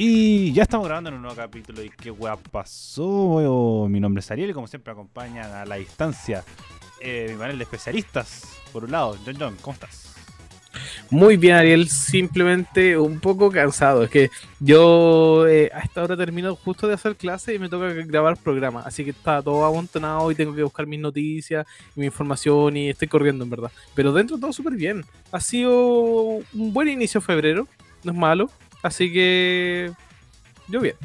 Y ya estamos grabando en un nuevo capítulo de ¿Qué weá pasó? Mi nombre es Ariel y como siempre acompaña a la distancia eh, mi panel de especialistas. Por un lado, John John, ¿cómo estás? Muy bien, Ariel, simplemente un poco cansado. Es que yo eh, a esta hora termino justo de hacer clase y me toca grabar programa. Así que está todo amontonado y tengo que buscar mis noticias, mi información y estoy corriendo en verdad. Pero dentro todo súper bien. Ha sido un buen inicio de febrero, no es malo. Así que yo bien.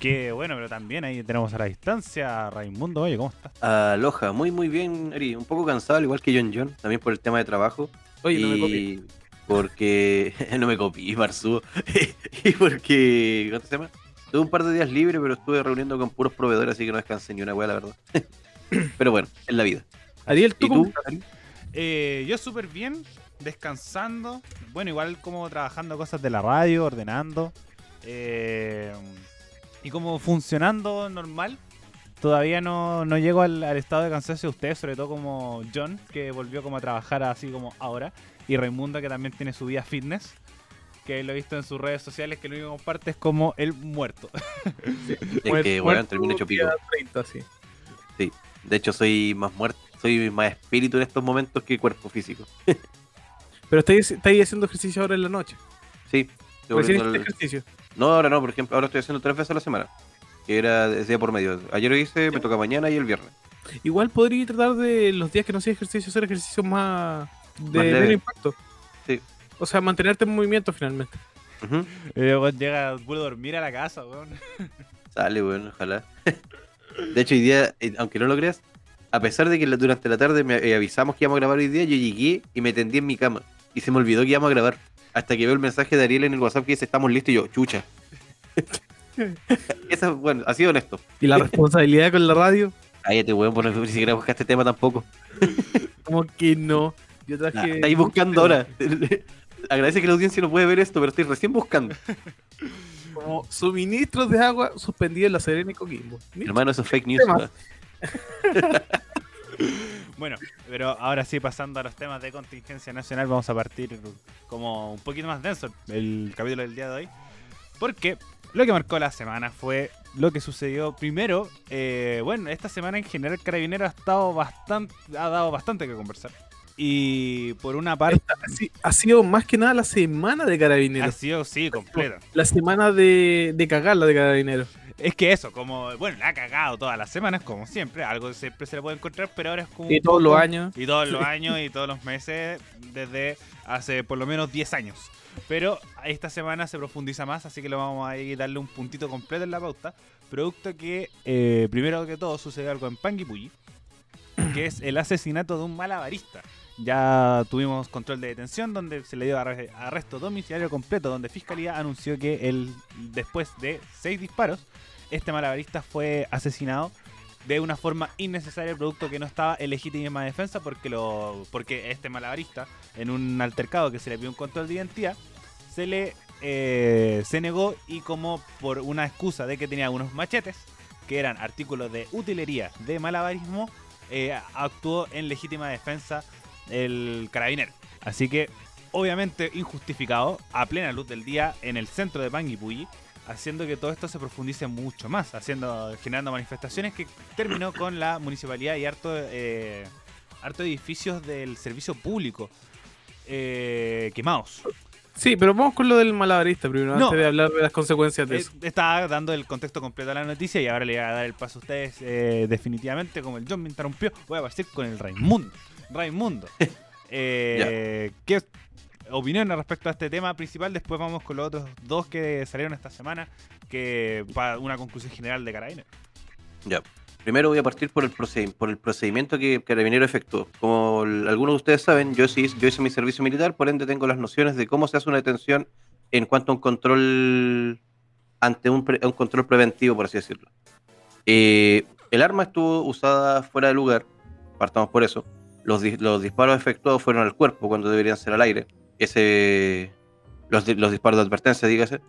Qué bueno, pero también ahí tenemos a la distancia Raimundo. Oye, ¿cómo estás? Aloha, muy muy bien, Ari. Un poco cansado, al igual que John John, también por el tema de trabajo. Oye, no me copié. Porque no me copié, Marzú. y porque, ¿cómo se llama? Tuve un par de días libres, pero estuve reuniendo con puros proveedores, así que no descansé ni una wea, la verdad. pero bueno, es la vida. Ariel, ¿tú ¿Y tú? Eh, yo súper bien, descansando. Bueno, igual como trabajando cosas de la radio, ordenando. eh, y como funcionando normal. Todavía no, no llego al, al estado de cansancio de ustedes, sobre todo como John, que volvió como a trabajar así como ahora. Y Raimundo, que también tiene su vida fitness. Que lo he visto en sus redes sociales, que lo único que comparte es como el muerto. Es que, weón, termino hecho pico. día 30, sí. De hecho, soy más muerto, soy más espíritu en estos momentos que cuerpo físico. Pero estáis, estáis haciendo ejercicio ahora en la noche. Sí. Recién al- ejercicio. No, ahora no, por ejemplo, ahora estoy haciendo tres veces a la semana. Que era de día por medio. Ayer lo hice, me toca mañana y el viernes. Igual podría tratar de los días que no hacía ejercicio hacer ejercicio más de menos impacto. Sí. O sea, mantenerte en movimiento finalmente. Ujú. Eh, weón, llega, dormir a la casa, weón. Sale, bueno, ojalá. De hecho, hoy día, eh, aunque no lo creas, a pesar de que durante la tarde me eh, avisamos que íbamos a grabar hoy día, yo llegué y me tendí en mi cama. Y se me olvidó que íbamos a grabar. Hasta que veo el mensaje de Ariel en el WhatsApp que dice estamos listos y yo, chucha. Eso, bueno, ha sido honesto. Y la responsabilidad con la radio, Cállate, weón, por no ni siquiera buscaste tema tampoco. como que no. Yo traje. Está ahí buscando ahora. Agradece que la audiencia no puede ver esto, pero estoy recién buscando. Como suministros de agua suspendidos en la Serena y Coquimbo. Hermano, eso es fake news. Bueno, pero ahora sí, pasando a los temas de contingencia nacional, vamos a partir como un poquito más denso el capítulo del día de hoy. Porque lo que marcó la semana fue lo que sucedió primero. eh, bueno, esta semana en general Carabinero ha estado bastante, ha dado bastante que conversar. Y por una parte, ha sido más que nada la semana de ha carabineros. sido sí, completa. La semana de, de cagarla de carabineros. Es que eso, como, bueno, la ha cagado todas las semanas, como siempre, algo siempre se le puede encontrar, pero ahora es como. Y todos los años. Y todos los años y todos los meses desde hace por lo menos 10 años. Pero esta semana se profundiza más, así que le vamos a darle un puntito completo en la pauta. Producto que, eh, primero que todo, sucedió algo en Panguipulli, que es el asesinato de un malabarista. Ya tuvimos control de detención donde se le dio arre- arresto domiciliario completo, donde Fiscalía anunció que el, después de seis disparos, este malabarista fue asesinado de una forma innecesaria, producto que no estaba en legítima defensa porque, lo, porque este malabarista, en un altercado que se le pidió un control de identidad, se le eh, se negó y como por una excusa de que tenía unos machetes, que eran artículos de utilería de malabarismo, eh, actuó en legítima defensa el carabinero. Así que, obviamente, injustificado, a plena luz del día, en el centro de Panguipulli, haciendo que todo esto se profundice mucho más, haciendo, generando manifestaciones que terminó con la municipalidad y harto, eh, harto edificios del servicio público eh, quemados. Sí, pero vamos con lo del malabarista primero, No. antes de hablar de las consecuencias de Eh, eso. estaba dando el contexto completo a la noticia y ahora le voy a dar el paso a ustedes eh, definitivamente, como el John me interrumpió, voy a partir con el Raimundo. Raimundo, eh, ¿qué opinión respecto a este tema principal? Después vamos con los otros dos que salieron esta semana, que para una conclusión general de Carabineros. Ya. Primero voy a partir por el, proced- por el procedimiento que Carabinero efectuó. Como algunos de ustedes saben, yo, hice mi servicio militar, por ende tengo las nociones de cómo se hace una detención en cuanto a un control ante un, pre- un control preventivo, por así decirlo. Eh, el arma estuvo usada fuera de lugar, partamos por eso. Los, los disparos efectuados fueron al cuerpo cuando deberían ser al aire. Ese, los, los disparos de advertencia, dígase,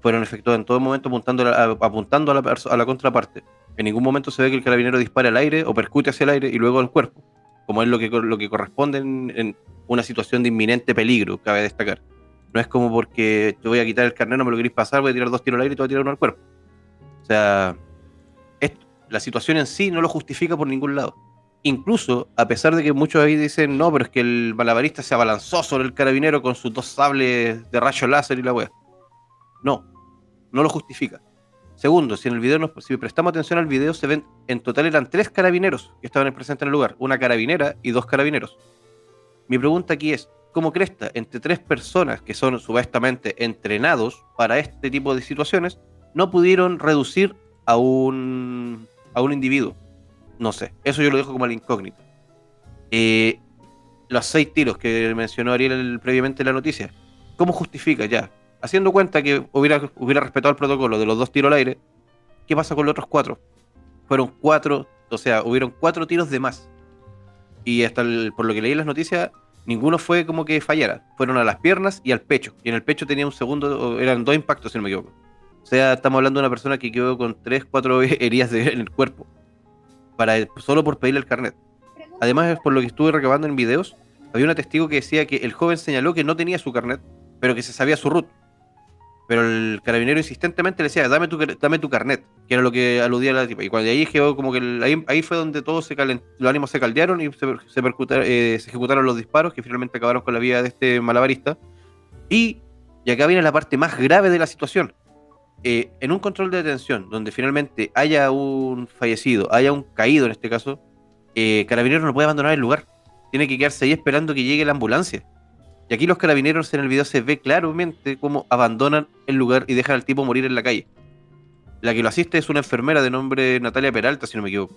fueron efectuados en todo momento apuntando a apuntando a la, a la contraparte. En ningún momento se ve que el carabinero dispare al aire o percute hacia el aire y luego al cuerpo, como es lo que, lo que corresponde en, una situación de inminente peligro, cabe destacar. No es como porque te voy a quitar el carnet, no me lo queréis pasar, voy a tirar dos tiros al aire y te voy a tirar uno al cuerpo. O sea, esto- la situación en sí no lo justifica por ningún lado. Incluso, a pesar de que muchos ahí dicen, no, pero es que el malabarista se abalanzó sobre el carabinero con sus dos sables de rayo láser y la wea. No, no lo justifica. Segundo, si en el video nos, si prestamos atención al video, se ven, en total eran tres carabineros que estaban presentes en el lugar, una carabinera y dos carabineros. Mi pregunta aquí es, ¿cómo cresta entre tres personas que son supuestamente entrenados para este tipo de situaciones, no pudieron reducir a un, a un individuo? No sé, eso yo lo dejo como al incógnito. Eh, los seis tiros que mencionó Ariel previamente en la noticia, ¿cómo justifica ya? Haciendo cuenta que hubiera, hubiera respetado el protocolo de los dos tiros al aire, ¿qué pasa con los otros cuatro? Fueron cuatro, o sea, hubieron cuatro tiros de más. Y hasta el- por lo que leí en las noticias, ninguno fue como que fallara. Fueron a las piernas y al pecho. Y en el pecho tenía un segundo, eran dos impactos, si no me equivoco. O sea, estamos hablando de una persona que quedó con tres, cuatro heridas de- en el cuerpo. Para, solo por pedirle el carnet. Además, por lo que estuve recabando en videos, había una testigo que decía que el joven señaló que no tenía su carnet, pero que se sabía su root. Pero el carabinero insistentemente le decía, dame tu, tu carnet, que era lo que aludía la tipa. Y cuando ahí quedó como que el- ahí, ahí fue donde todos se los ánimos se caldearon y se, eh, se ejecutaron los disparos que finalmente acabaron con la vida de este malabarista. Y, y acá viene la parte más grave de la situación. Eh, en un control de detención, donde finalmente haya un fallecido, haya un caído en este caso, eh, Carabineros no puede abandonar el lugar. Tiene que quedarse ahí esperando que llegue la ambulancia. Y aquí los carabineros en el video se ve claramente cómo abandonan el lugar y dejan al tipo morir en la calle. La que lo asiste es una enfermera de nombre Natalia Peralta, si no me equivoco,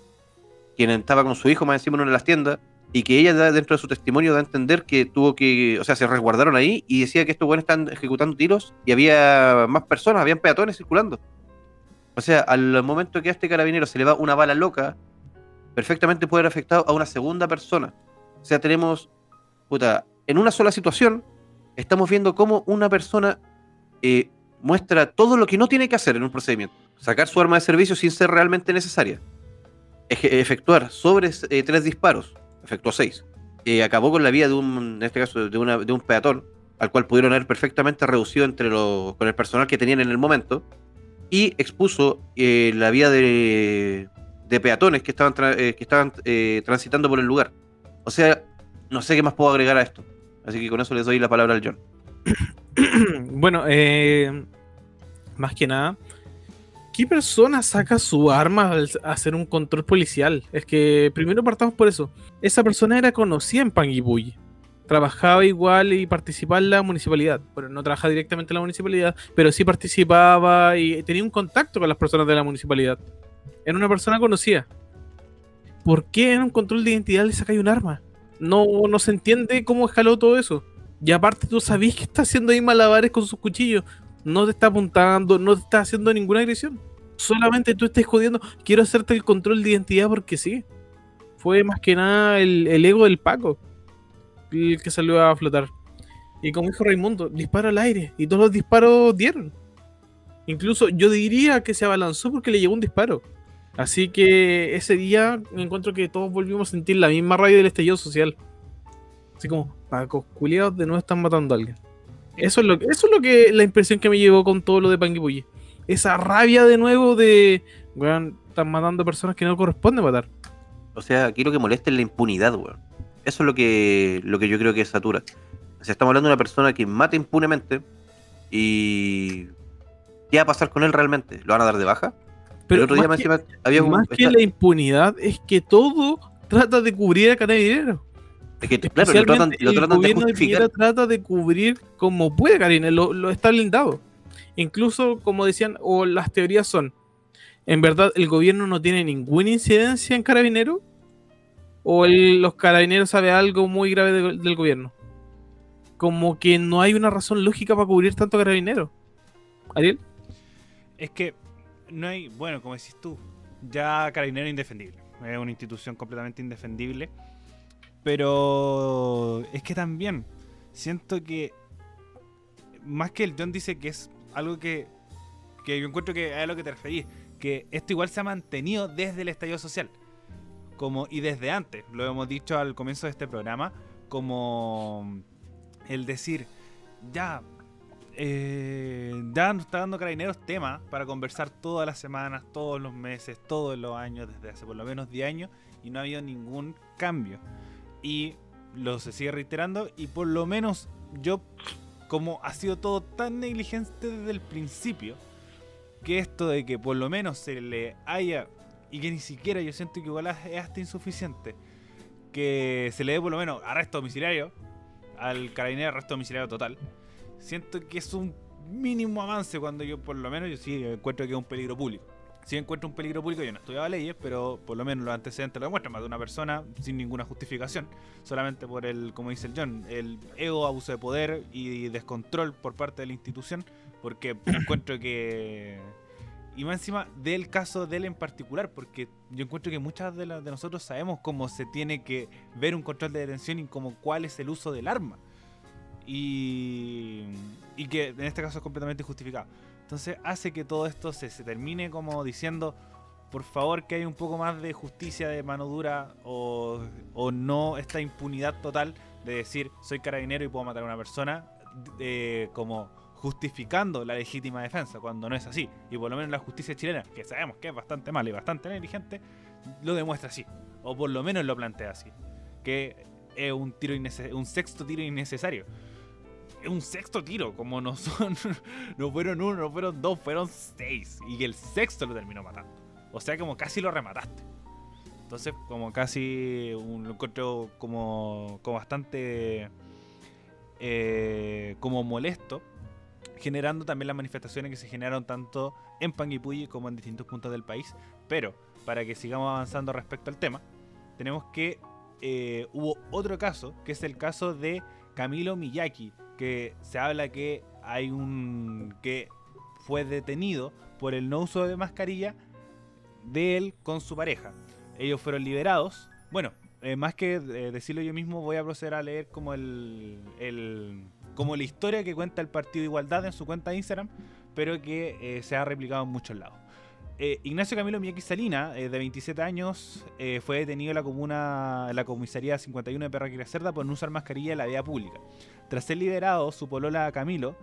quien estaba con su hijo más encima en una de las tiendas y que ella dentro de su testimonio da a entender que tuvo que, o sea, se resguardaron ahí y decía que estos buenos están ejecutando tiros y había más personas, habían peatones circulando. O sea, al momento que a este carabinero se le va una bala loca, perfectamente puede haber afectado a una segunda persona. O sea, tenemos, puta, en una sola situación, estamos viendo cómo una persona eh, muestra todo lo que no tiene que hacer en un procedimiento. Sacar su arma de servicio sin ser realmente necesaria. Efectuar sobre eh, tres disparos. Efectuó seis. Eh, acabó con la vida de un, en este caso, de, una- de un peatón, al cual pudieron haber perfectamente reducido entre los, con el personal que tenían en el momento. Y expuso eh, la vida de, de peatones que estaban, tra- eh, que estaban eh, transitando por el lugar. O sea, no sé qué más puedo agregar a esto. Así que con eso les doy la palabra al John. bueno, más que nada, ¿qué persona saca su arma al hacer un control policial? Es que primero partamos por eso. Esa persona era conocida en Panguipulli. Trabajaba igual y participaba en la municipalidad. Bueno, no trabajaba directamente en la municipalidad, pero sí participaba y tenía un contacto con las personas de la municipalidad. Era una persona conocida. ¿Por qué en un control de identidad le sacáis un arma? No, no se entiende cómo escaló todo eso. Y aparte tú sabés que está haciendo ahí malabares con sus cuchillos. No te está apuntando, no te está haciendo ninguna agresión. Solamente tú estás jodiendo. Quiero hacerte el control de identidad porque sí. Fue más que nada el, el ego del Paco el que salió a flotar. Y como dijo Raimundo, disparo al aire. Y todos los disparos dieron. Incluso yo diría que se abalanzó porque le llegó un disparo. Así que ese día me encuentro que todos volvimos a sentir la misma rabia del estallido social. Así como, Pacos culiados de nuevo están matando a alguien. Eso es lo que, eso es lo que la impresión que me llevó con todo lo de Panguipulli. Esa rabia de nuevo de, weón, están matando personas que no corresponde matar. O sea, aquí lo que molesta es la impunidad, weón. Eso es lo que, lo que yo creo que satura. O sea, estamos hablando de una persona que mata impunemente y... ¿Qué va a pasar con él realmente? ¿Lo van a dar de baja? Pero el otro día encima había un... más que esta- la impunidad es que todo trata de cubrir a Carabinero. Es que, claro, lo tratan, lo el tratan de gobierno de justificar. Trata de cubrir como puede Karina, lo, lo está blindado. Incluso, como decían, o las teorías son, en verdad el gobierno no tiene ninguna incidencia en Carabinero, o el- los Carabineros saben algo muy grave de- del gobierno. Como que no hay una razón lógica para cubrir tanto Carabinero. Ariel, Es que no hay, bueno, como decís tú, ya Carabinero es indefendible. Es una institución completamente indefendible. Pero es que también siento que más que el John dice que es algo que, que yo encuentro que es a lo que te referís, que esto igual se ha mantenido desde el estallido social. Como, y desde antes, lo hemos dicho al comienzo de este programa, como el decir, ya, eh, ya nos está dando Carabineros temas para conversar todas las semanas, todos los meses, todos los años, desde hace por lo menos 10 años, y no ha habido ningún cambio. Y lo se sigue reiterando, y por lo menos yo, como ha sido todo tan negligente desde el principio, que esto de que por lo menos se le haya, y que ni siquiera yo siento que igual es hasta insuficiente, que se le dé por lo menos arresto domiciliario al carabinero, arresto domiciliario total siento que es un mínimo avance cuando yo por lo menos yo sí encuentro que es un peligro público. Si encuentro un peligro público, yo no estudiaba leyes, pero por lo menos los antecedentes lo demuestran más de una persona sin ninguna justificación, solamente por el, como dice el John, el ego, abuso de poder y descontrol por parte de la institución, porque encuentro que... Y más encima del caso de él en particular, porque yo encuentro que muchas de, de nosotros sabemos cómo se tiene que ver un control de detención y cómo cuál es el uso del arma y, y que en este caso es completamente injustificado. Entonces hace que todo esto se, se, termine como diciendo, por favor que haya un poco más de justicia de mano dura o, o no esta impunidad total de decir soy carabinero y puedo matar a una persona eh, como justificando la legítima defensa cuando no es así. Y por lo menos la justicia chilena, que sabemos que es bastante mala y bastante negligente, lo demuestra así. O por lo menos lo plantea así. Que es un tiro un sexto tiro innecesario un sexto tiro, como no son, no fueron uno, no fueron dos, fueron seis. Y el sexto lo terminó matando. O sea, como casi lo remataste. Entonces, como casi un encuentro como, como bastante eh, como molesto, generando también las manifestaciones que se generaron tanto en Panguipulli como en distintos puntos del país. Pero, para que sigamos avanzando respecto al tema, tenemos que eh, hubo otro caso, que es el caso de Camilo Miyaki, que se habla que hay un que fue detenido por el no uso de mascarilla de él con su pareja. Ellos fueron liberados. Bueno, eh, más que eh, decirlo yo mismo, voy a proceder a leer como el, el, como la historia que cuenta el Partido Igualdad en su cuenta de Instagram, pero que eh, se ha replicado en muchos lados. Eh, Ignacio Camilo Miyaki Salina, eh, de 27 años, eh, fue detenido en la comuna, en la comisaría 51 de Perra Cerda por no usar mascarilla en la vía pública. Tras ser liberado, su polola Camilo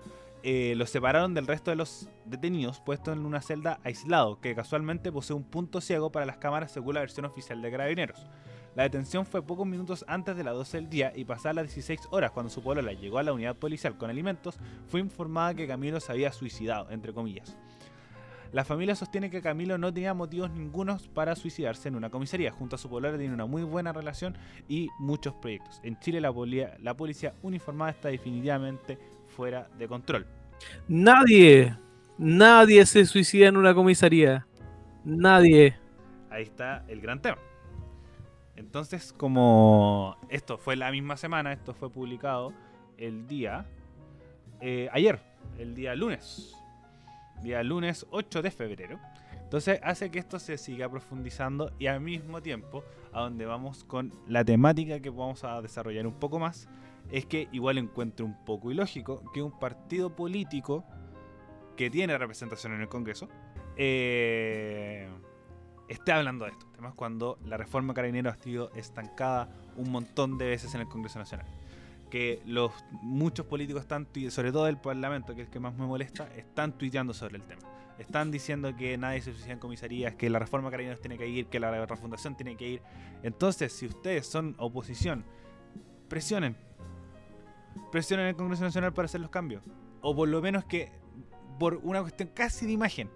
los separaron del resto de los detenidos, puestos en una celda aislado, que casualmente posee un punto ciego para las cámaras según la versión oficial de Carabineros. La detención fue pocos minutos antes de las 12 del día y pasadas las 16 horas cuando su polola llegó a la unidad policial con alimentos, fue informada que Camilo se había suicidado, entre comillas. La familia sostiene que Camilo no tenía motivos ningunos para suicidarse en una comisaría. Junto a su poblador tiene una muy buena relación y muchos proyectos. En Chile la, la policía uniformada está definitivamente fuera de control. Nadie, nadie se suicida en una comisaría. Nadie. Ahí está el gran tema. Entonces, como esto fue la misma semana, esto fue publicado el día eh, ayer, el día lunes día lunes 8 de febrero. Entonces hace que esto se siga profundizando y al mismo tiempo, a donde vamos con la temática que vamos a desarrollar un poco más, es que igual encuentro un poco ilógico que un partido político que tiene representación en el Congreso eh, esté hablando de estos temas cuando la reforma carabinero ha sido estancada un montón de veces en el Congreso Nacional que los muchos políticos están, sobre todo el Parlamento, que es el que más me molesta, están tuiteando sobre el tema. Están diciendo que nadie se suicida en comisarías, que la reforma carabineros tiene que ir, que la refundación tiene que ir. Entonces, si ustedes son oposición, presionen. Presionen el Congreso Nacional para hacer los cambios. O por lo menos que, por una cuestión casi de imagen,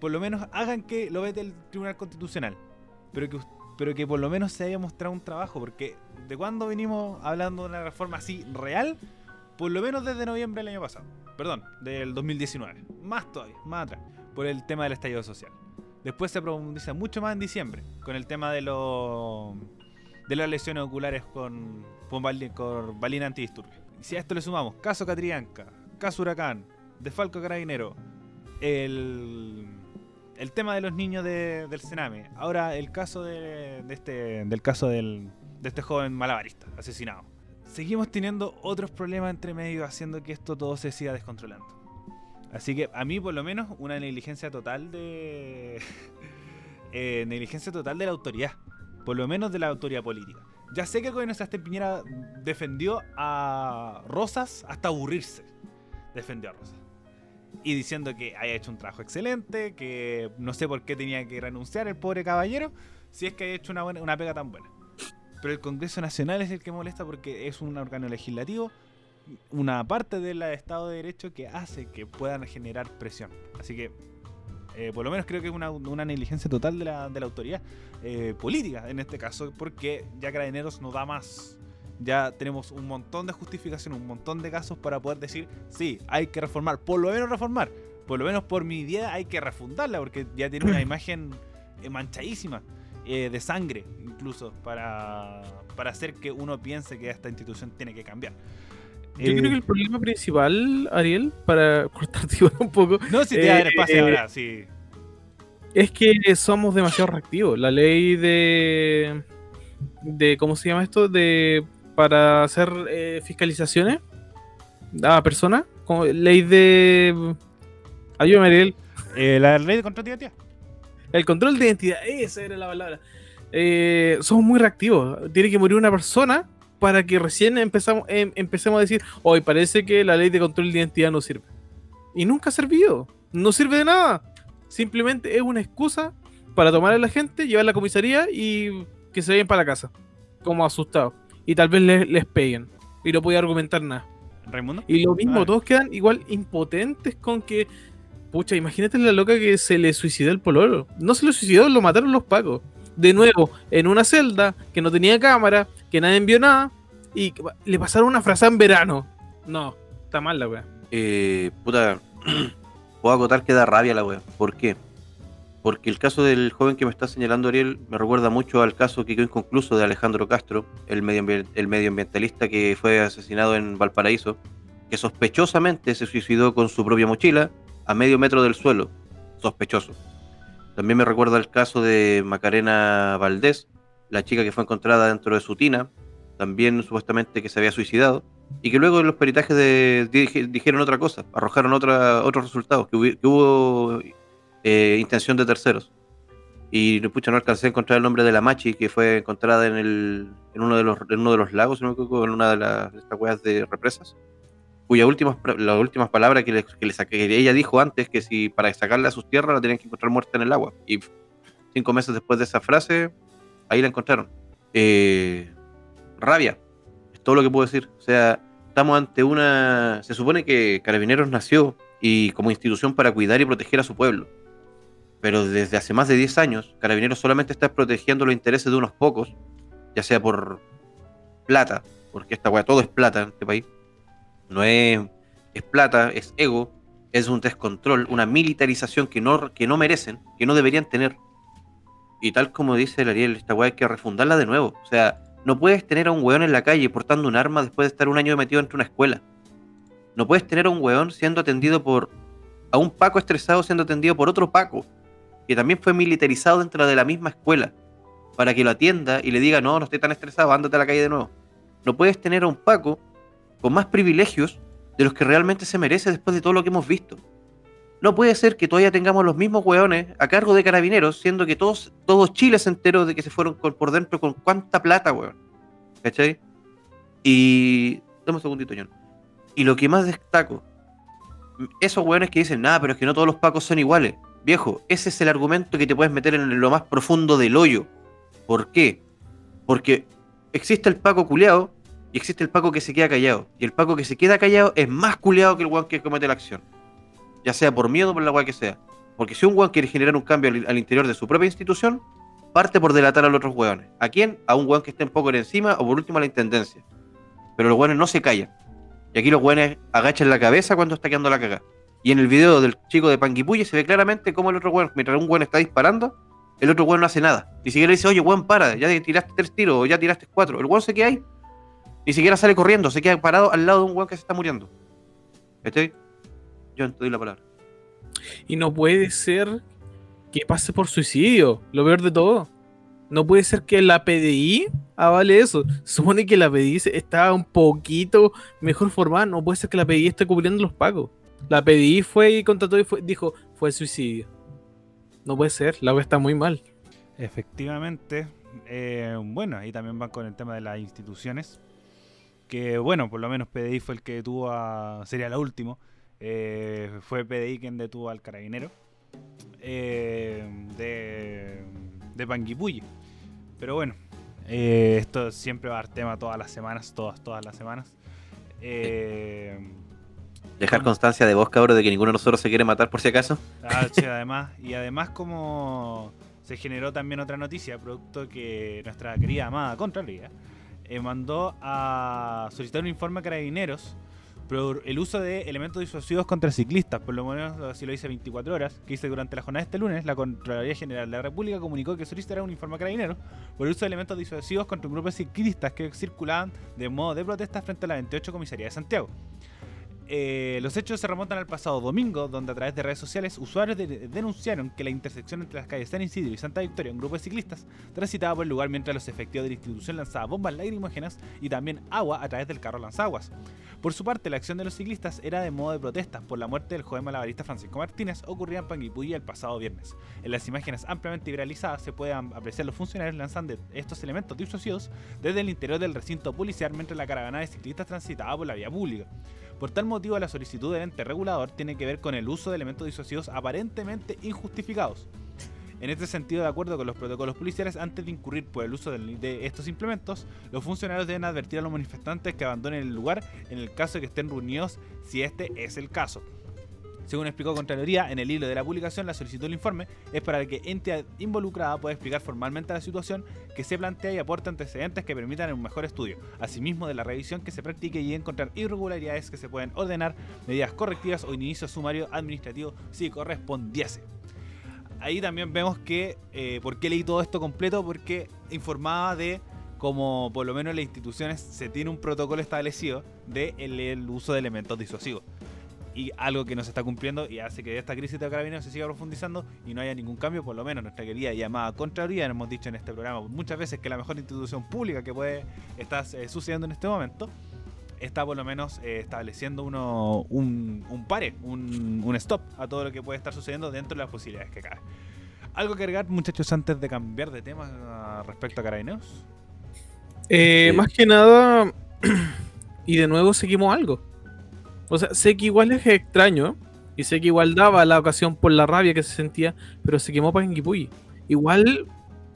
por lo menos hagan que lo vete el Tribunal Constitucional. Pero que pero que por lo menos se haya mostrado un trabajo, porque de cuándo venimos hablando de una reforma así real, por lo menos desde noviembre del año pasado, perdón, del 2019, más todavía, más atrás, por el tema del estallido social. Después se profundiza mucho más en diciembre, con el tema de los de las lesiones oculares con, con, con balina antidisturbio. Y si a esto le sumamos caso Catrianca, caso Huracán, de Falco Carabinero, el el tema de los niños del Sename. Ahora el caso de, este, del caso del, de este joven malabarista asesinado. Seguimos teniendo otros problemas entre medio haciendo que esto todo se siga descontrolando. Así que a mí por lo menos una negligencia total de... eh, negligencia total de la autoridad. Por lo menos de la autoridad política. Ya sé que el gobierno de Piñera defendió a Rosas hasta aburrirse. defendió a Rosa. Y diciendo que haya hecho un trabajo excelente, que no sé por qué tenía que renunciar el pobre caballero, si es que haya hecho una, buena, una pega tan buena. Pero el Congreso Nacional es el que molesta porque es un órgano legislativo, una parte del Estado de Derecho que hace que puedan generar presión. Así que, eh, por lo menos creo que es una, una negligencia total de la, de la autoridad eh, política en este caso, porque ya Carabineros no da más. Ya tenemos un montón de justificación, un montón de casos para poder decir, sí, hay que reformar, por lo menos reformar, por lo menos por mi idea hay que refundarla, porque ya tiene una imagen eh, manchadísima. eh, de sangre, incluso, para, para hacer que uno piense que esta institución tiene que cambiar. Yo Eh, creo que el problema principal, Ariel, para cortarte igual un poco, No, si te da eh, espacio eh, ahora, sí. es que somos demasiado reactivos. La ley de. de ¿Cómo se llama esto? De. Para hacer eh, fiscalizaciones a personas. como Ley de. Ayúdame, Ariel. Eh, la ley de control de identidad. El control de identidad, esa era la palabra. Eh, somos muy reactivos. Tiene que morir una persona para que recién empezamos, em- empecemos a decir, hoy parece que la ley de control de identidad no sirve. Y nunca ha servido. No sirve de nada. Simplemente es una excusa para tomar a la gente, llevar a la comisaría y que se vayan para la casa. Como asustados. Y tal vez les, les peguen. Y no podía argumentar nada. Raimundo. Y lo mismo, Ah. todos quedan igual impotentes con que. Pucha, imagínate la loca que se le suicidó el pololo. No se lo suicidó, lo mataron los pacos. De nuevo, en una celda que no tenía cámara, que nadie envió nada, y le pasaron una frase en verano. No, está mal la wea. Eh, puta, puedo acotar que da rabia la wea. ¿Por qué? Porque el caso del joven que me está señalando Ariel me recuerda mucho al caso que quedó inconcluso de Alejandro Castro, el, medioambi- el medioambientalista que fue asesinado en Valparaíso, que sospechosamente se suicidó con su propia mochila a medio metro del suelo. Sospechoso. También me recuerda el caso de Macarena Valdés, la chica que fue encontrada dentro de su tina, también supuestamente que se había suicidado, y que luego los peritajes de- dije- dijeron otra cosa, arrojaron otra, otros resultados, que hubo eh, intención de terceros. Y pucha, no alcancé a encontrar el nombre de la machi que fue encontrada en, el, en, uno, de los, en uno de los lagos, en una de las estas weas de represas, cuya últimas, las últimas palabras que, le, que, le saqué- ella dijo antes, que si para sacarla a sus tierras la tenían que encontrar muerta en el agua. Y cinco meses después de esa frase, ahí la encontraron. Eh, rabia, es todo lo que puedo decir. O sea, estamos ante una... Se supone que Carabineros nació y como institución para cuidar y proteger a su pueblo. Pero desde hace más de 10 años, Carabineros solamente está protegiendo los intereses de unos pocos, ya sea por plata, porque esta weá todo es plata en este país. No es, es plata, es ego, es un descontrol, una militarización que no, que no merecen, que no deberían tener. Y tal como dice el Ariel, esta weá hay que refundarla de nuevo. O sea, no puedes tener a un weón en la calle portando un arma después de estar un año metido dentro de una escuela. No puedes tener a un weón siendo atendido por. a un Paco estresado siendo atendido por otro Paco, que también fue militarizado dentro de la misma escuela, para que lo atienda y le diga, no, no estoy tan estresado, ándate a la calle de nuevo. No puedes tener a un Paco con más privilegios de los que realmente se merece después de todo lo que hemos visto. No puede ser que todavía tengamos los mismos weones a cargo de carabineros, siendo que todos, todos Chile se enteró de que se fueron con- por dentro con cuánta plata, weón. ¿Cachai? Y. Dame un segundito. Y lo que más destaco, esos weones que dicen, nada, pero es que no todos los pacos son iguales. Viejo, ese es el argumento que te puedes meter en lo más profundo del hoyo. ¿Por qué? Porque existe el paco culeado y existe el paco que se queda callado. Y el paco que se queda callado es más culeado que el weón que comete la acción. Ya sea por miedo o por la weá que sea. Porque si un weón quiere generar un cambio al, interior de su propia institución, parte por delatar a los otros weones. ¿A quién? A un weón que esté un poco encima o por último a la intendencia. Pero los weones no se callan. Y aquí los weones agachan la cabeza cuando está quedando la cagada. Y en el video del chico de Panguipulli se ve claramente cómo el otro weón, mientras un weón está disparando, el otro weón no hace nada. Ni siquiera dice, oye, weón, para, ya tiraste tres tiros o ya tiraste cuatro. El weón se queda ahí. Ni siquiera sale corriendo, se queda parado al lado de un weón que se está muriendo. ¿Estoy? Yo te doy la palabra. Y no puede ser que pase por suicidio, lo peor de todo. No puede ser que la PDI avale eso. Supone que la PDI está un poquito mejor formada. No puede ser que la PDI esté cubriendo los pagos. La PDI fue y contrató y fue- dijo, fue suicidio. No puede ser, la wea está muy mal. Efectivamente. eh, bueno, ahí también van con el tema de las instituciones. Que bueno, por lo menos PDI fue el que tuvo a. sería la último. Eh, fue PDI quien detuvo al carabinero eh, de, de Panguipulli. Pero bueno, eh, esto siempre va a dar tema todas las semanas, todas, todas las semanas. Eh, Dejar constancia de vos, cabrón, de que ninguno de nosotros se quiere matar por si acaso. Ah, sí, además, y además como se generó también otra noticia, producto que nuestra querida amada Contraloría eh, mandó a solicitar un informe a carabineros por el uso de elementos disuasivos contra ciclistas, por lo menos así lo dice 24 horas, que dice durante la jornada de este lunes, la Contraloría General de la República comunicó que solicitará un informe a carabineros por el uso de elementos disuasivos contra un grupo de ciclistas que circulaban de modo de protesta frente a la 28 Comisaría de Santiago. Eh, los hechos se remontan al pasado domingo, donde a través de redes sociales usuarios de- denunciaron que la intersección entre las calles San Isidro y Santa Victoria, un grupo de ciclistas, transitaba por el lugar mientras los efectivos de la institución lanzaban bombas lacrimógenas y también agua a través del carro lanzaguas. Por su parte, la acción de los ciclistas era de modo de protesta por la muerte del joven malabarista Francisco Martínez, ocurrida en Panguipulli el pasado viernes. En las imágenes ampliamente viralizadas se pueden apreciar los funcionarios lanzando estos elementos disuasivos desde el interior del recinto policial mientras la caravana de ciclistas transitaba por la vía pública. Por tal motivo, la solicitud del ente regulador tiene que ver con el uso de elementos disuasivos aparentemente injustificados. En este sentido, de acuerdo con los protocolos policiales, antes de incurrir por el uso de estos implementos, los funcionarios deben advertir a los manifestantes que abandonen el lugar en el caso de que estén reunidos, si este es el caso. Según explicó Contraloría, en el hilo de la publicación, la solicitud del informe es para que entidad involucrada pueda explicar formalmente la situación que se plantea y aporte antecedentes que permitan un mejor estudio, asimismo de la revisión que se practique y encontrar irregularidades que se pueden ordenar, medidas correctivas o inicio sumario administrativo si correspondiese. Ahí también vemos que, eh, ¿por qué leí todo esto completo? Porque informaba de como por lo menos en las instituciones se tiene un protocolo establecido de el uso de elementos disuasivos y algo que no se está cumpliendo y hace que esta crisis de carabineros se siga profundizando y no haya ningún cambio, por lo menos nuestra querida llamada Contraloría, hemos dicho en este programa muchas veces que la mejor institución pública que puede estar eh, sucediendo en este momento está por lo menos eh, estableciendo uno, un, un pare, un, un stop a todo lo que puede estar sucediendo dentro de las posibilidades que cabe. ¿Algo que agregar, muchachos, antes de cambiar de tema ah, respecto a carabineros? Eh, Sí. Más que nada, y de nuevo seguimos algo. O sea, sé que igual es extraño, y sé que igual daba la ocasión por la rabia que se sentía, pero se quemó Panguipulli. Igual,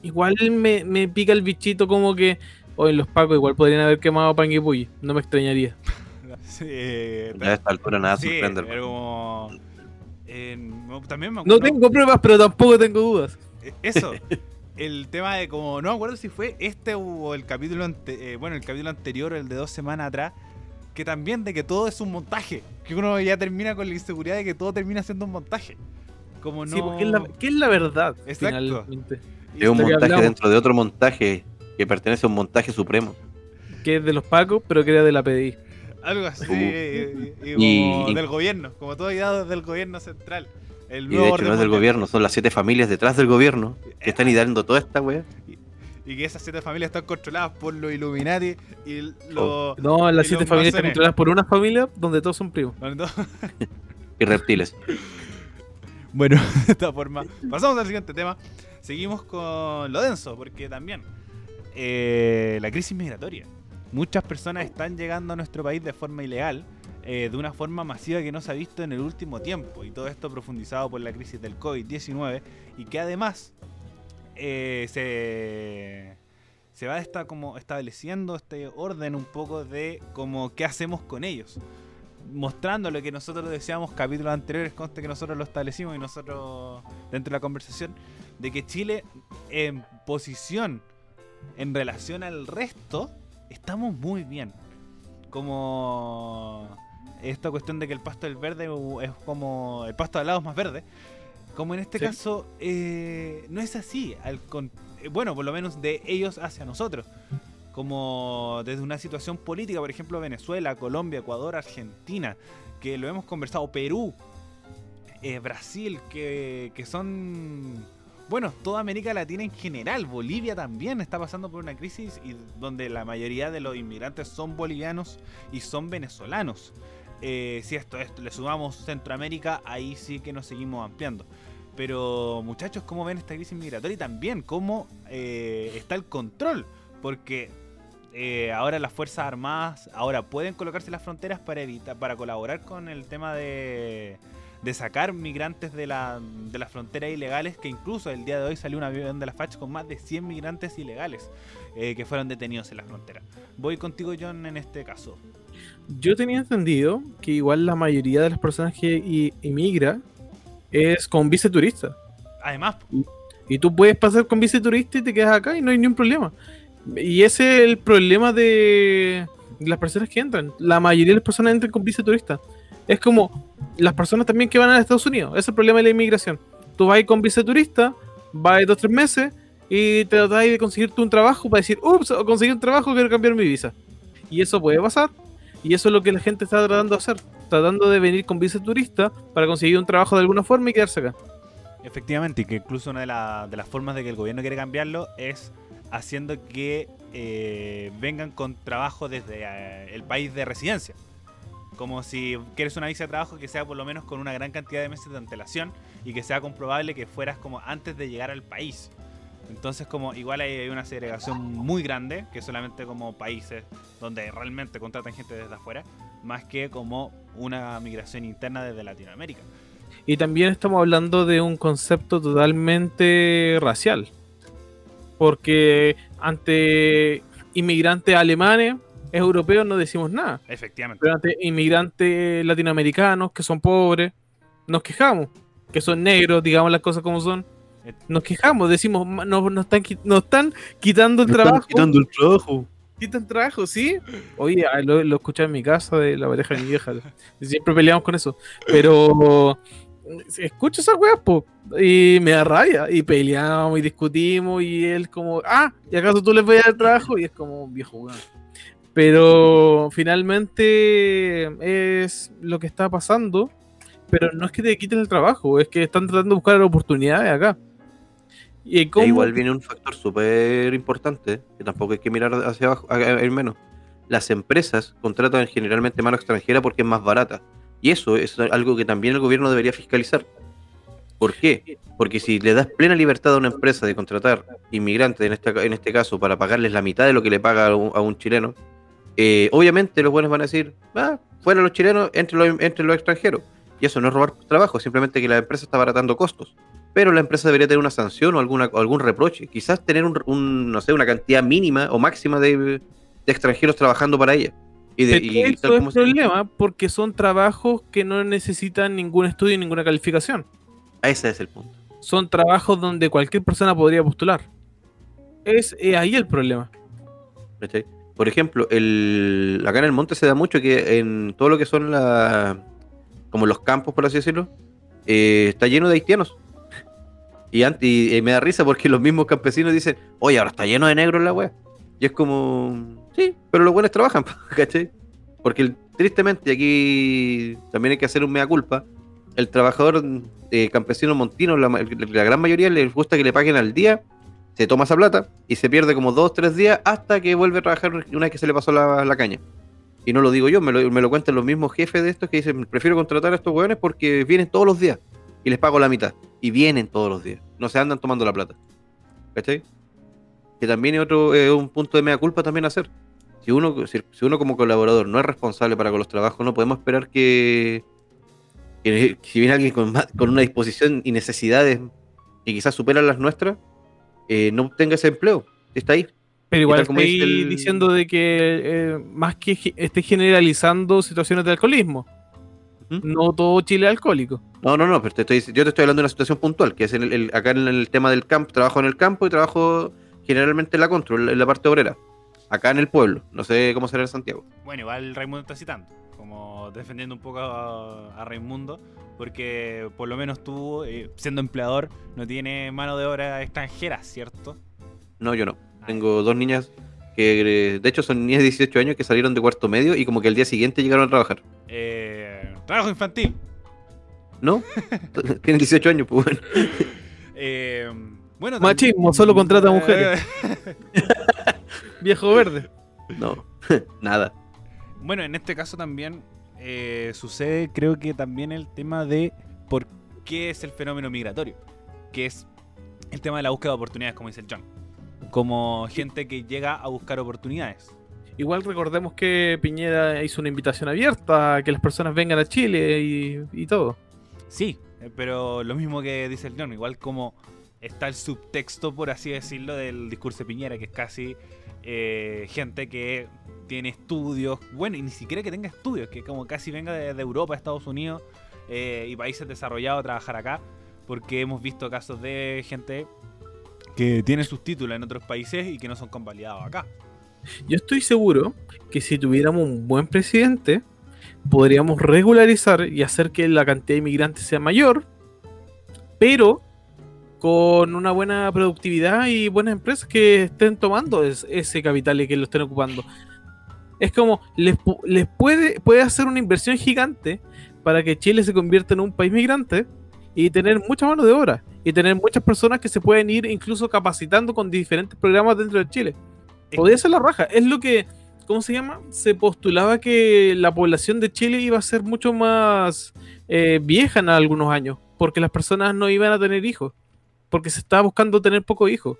igual me, me pica el bichito como que, hoy los pacos igual podrían haber quemado Panguipulli, no me extrañaría. Sí, Ya a esta altura nada sí, sorprende. pero como, eh, no, también me No tengo pruebas, pero tampoco tengo dudas. Eh, Eso. El tema de como, no me acuerdo si fue este o el capítulo, ante- eh, bueno, el capítulo anterior, el de dos semanas atrás, que también de que todo es un montaje, que uno ya termina con la inseguridad de que todo termina siendo un montaje. Como no... Sí, porque es la, ¿qué es la verdad? Exacto. Finalmente? Es un montaje hablamos. dentro de otro montaje que pertenece a un montaje supremo. Que es de los pacos, pero que era de la PDI. Algo así, Uh. eh, y- y del gobierno, como todo ideado del gobierno central. El Y de nuevo hecho orden no es del mundial. gobierno, son las siete familias detrás del gobierno que están ideando toda esta wea. Y que esas siete familias están controladas por los Illuminati y los... No, las siete familias están controladas por una familia donde todos son primos. Y reptiles. Bueno, de esta forma, pasamos al siguiente tema. Seguimos con lo denso, porque también eh, la crisis migratoria. Muchas personas están llegando a nuestro país de forma ilegal, eh, de una forma masiva que no se ha visto en el último tiempo. Y todo esto profundizado por la crisis del COVID-19 y que además eh, se, se va esta, como estableciendo este orden un poco de como qué hacemos con ellos mostrando lo que nosotros decíamos capítulos anteriores, conste que nosotros lo establecimos y nosotros dentro de la conversación, de que Chile en posición en relación al resto, estamos muy bien. Como esta cuestión de que el pasto del verde es como el pasto de al lado es más verde. Como en este Sí. caso eh, no es así, al con- eh, bueno, por lo menos de ellos hacia nosotros como desde una situación política, por ejemplo, Venezuela, Colombia, Ecuador, Argentina, que lo hemos conversado, Perú, eh, Brasil, que, que son, bueno, toda América Latina en general, Bolivia también está pasando por una crisis y donde la mayoría de los inmigrantes son bolivianos y son venezolanos. Eh, si esto, esto le sumamos Centroamérica, ahí sí que nos seguimos ampliando. Pero muchachos, ¿cómo ven esta crisis migratoria? Y también cómo eh, está el control. Porque eh, ahora las Fuerzas Armadas ahora pueden colocarse las fronteras para evitar, para colaborar con el tema de, de sacar migrantes de, la, de las fronteras ilegales, que incluso el día de hoy salió un avión de la FACH con más de 100 migrantes ilegales eh, que fueron detenidos en la frontera. Voy contigo, John, en este caso. Yo tenía entendido que igual la mayoría de las personas que inmigra es con visa turista. Además, Y tú puedes pasar con visa turista y te quedas acá y no hay ningún problema. Y ese es el problema de las personas que entran. La mayoría de las personas entran con visa turista. Es como las personas también que van a Estados Unidos. Es el problema de la inmigración. Tú vas ahí con visa turista, vas dos o tres meses y te tratas de conseguirte un trabajo para decir, ups, conseguí un trabajo, quiero cambiar mi visa. Y eso puede pasar. Y eso es lo que la gente está tratando de hacer. Tratando de venir con visa turista para conseguir un trabajo de alguna forma y quedarse acá. Efectivamente, y que incluso una de, la- de las formas de que el gobierno quiere cambiarlo es haciendo que eh, vengan con trabajo desde eh, el país de residencia. Como si quieres una visa de trabajo que sea por lo menos con una gran cantidad de meses de antelación y que sea comprobable que fueras como antes de llegar al país. Entonces como igual hay hay una segregación muy grande, que solamente como países donde realmente contratan gente desde afuera, más que como una migración interna desde Latinoamérica. Y también estamos hablando de un concepto totalmente racial. Porque ante inmigrantes alemanes, europeos no decimos nada. Efectivamente. Pero ante inmigrantes latinoamericanos que son pobres, nos quejamos. Que son negros, digamos las cosas como son. Nos quejamos, decimos, "Ma- nos, nos están, qui- nos están quitando el están trabajo. quitando el trabajo. Quitan trabajo, ¿sí? Oye, ah, lo, lo escuché en mi casa de la pareja de mi vieja. Siempre peleamos con eso. Pero escucho esas weas, po. Y me da rabia. Y peleamos y discutimos. Y él como, ah, ¿y acaso tú les voy a dar trabajo? Y es como un viejo weón. Pero finalmente es lo que está pasando. Pero no es que te quiten el trabajo, es que están tratando de buscar oportunidades acá. Y E igual viene un factor súper importante, que tampoco hay que mirar hacia abajo, a- a- ir menos. Las empresas contratan generalmente mano extranjera porque es más barata. Y eso es algo que también el gobierno debería fiscalizar. ¿Por qué? Porque si le das plena libertad a una empresa de contratar inmigrantes, en este, en este caso, para pagarles la mitad de lo que le paga a un, a un chileno, eh, obviamente los buenos van a decir, ah, fuera los chilenos, entre los, entre los extranjeros. Y eso no es robar trabajo, simplemente que la empresa está baratando costos pero la empresa debería tener una sanción o, alguna, o algún reproche. Quizás tener un, un, no sé, una cantidad mínima o máxima de, de extranjeros trabajando para ella. Y de, Pero y eso tal es se- problema porque son trabajos que no necesitan ningún estudio y ninguna calificación. Ese es el punto. Son trabajos donde cualquier persona podría postular. Es eh, ahí el problema. Por ejemplo, el, acá en el monte se da mucho que en todo lo que son la, como los campos, por así decirlo, eh, está lleno de haitianos. Y, ant- y, me da risa porque los mismos campesinos dicen, oye, ahora está lleno de negros la wea. Y es como, sí, pero los buenos trabajan, ¿cachai? Porque tristemente aquí también hay que hacer un mea culpa. El trabajador eh, campesino montino, la, gran mayoría les gusta que le paguen al día, se toma esa plata y se pierde como dos, tres días hasta que vuelve a trabajar una vez que se le pasó la, la caña. Y no lo digo yo, me lo, me lo cuentan los mismos jefes de estos que dicen, prefiero contratar a estos hueones porque vienen todos los días y les pago la mitad. Y vienen todos los días, no se andan tomando la plata. ¿Cachai? Que también es otro eh, un punto de mea culpa también hacer. Si uno, si, si uno como colaborador no es responsable para con los trabajos, no podemos esperar que, que si viene alguien con, más- con una disposición y necesidades que quizás superan las nuestras, eh, no obtenga ese empleo. Está ahí. Pero igual como estoy el- diciendo de que eh, más que esté generalizando situaciones de alcoholismo. ¿Mm? No todo Chile es alcohólico. No, no, no, pero te estoy, yo te estoy hablando de una situación puntual, que es en el, el- acá en el tema del campo, trabajo en el campo y trabajo generalmente en la control, en la parte obrera. Acá en el pueblo, no sé cómo será en Santiago. Bueno, igual Raimundo está citando, como defendiendo un poco a, a Raimundo, porque por lo menos tú, eh, siendo empleador, no tienes mano de obra extranjera, ¿cierto? No, yo no. Tengo dos niñas que, eh, de hecho, son niñas de 18 años que salieron de cuarto medio y como que al día siguiente llegaron a trabajar. Eh, trabajo infantil. ¿No? Tienen 18 años, pues bueno. Eh, bueno, Machismo, solo contrata mujeres. Viejo verde. No, nada. Bueno, en este caso también eh, sucede, creo que también el tema de por qué es el fenómeno migratorio, que es el tema de la búsqueda de oportunidades, como dice el John. Como gente que llega a buscar oportunidades. Igual recordemos que Piñera hizo una invitación abierta a que las personas vengan a Chile y, y todo. Sí, eh, pero lo mismo que dice el John, igual como está el subtexto, por así decirlo, del discurso de Piñera, que es casi eh, gente que tiene estudios, bueno, y ni siquiera que tenga estudios, que como casi venga de, de Europa, Estados Unidos eh, y países desarrollados a trabajar acá, porque hemos visto casos de gente que tiene sus títulos en otros países y que no son convalidados acá. Yo estoy seguro que si tuviéramos un buen presidente, podríamos regularizar y hacer que la cantidad de inmigrantes sea mayor, pero con una buena productividad y buenas empresas que estén tomando es- ese capital y que lo estén ocupando. Es como, les puede, puede hacer una inversión gigante para que Chile se convierta en un país migrante y tener mucha mano de obra y tener muchas personas que se pueden ir incluso capacitando con diferentes programas dentro de Chile. Podría ser la raja. Es lo que, ¿cómo se llama? Se postulaba que la población de Chile iba a ser mucho más eh, vieja en algunos años, porque las personas no iban a tener hijos, porque se estaba buscando tener pocos hijos.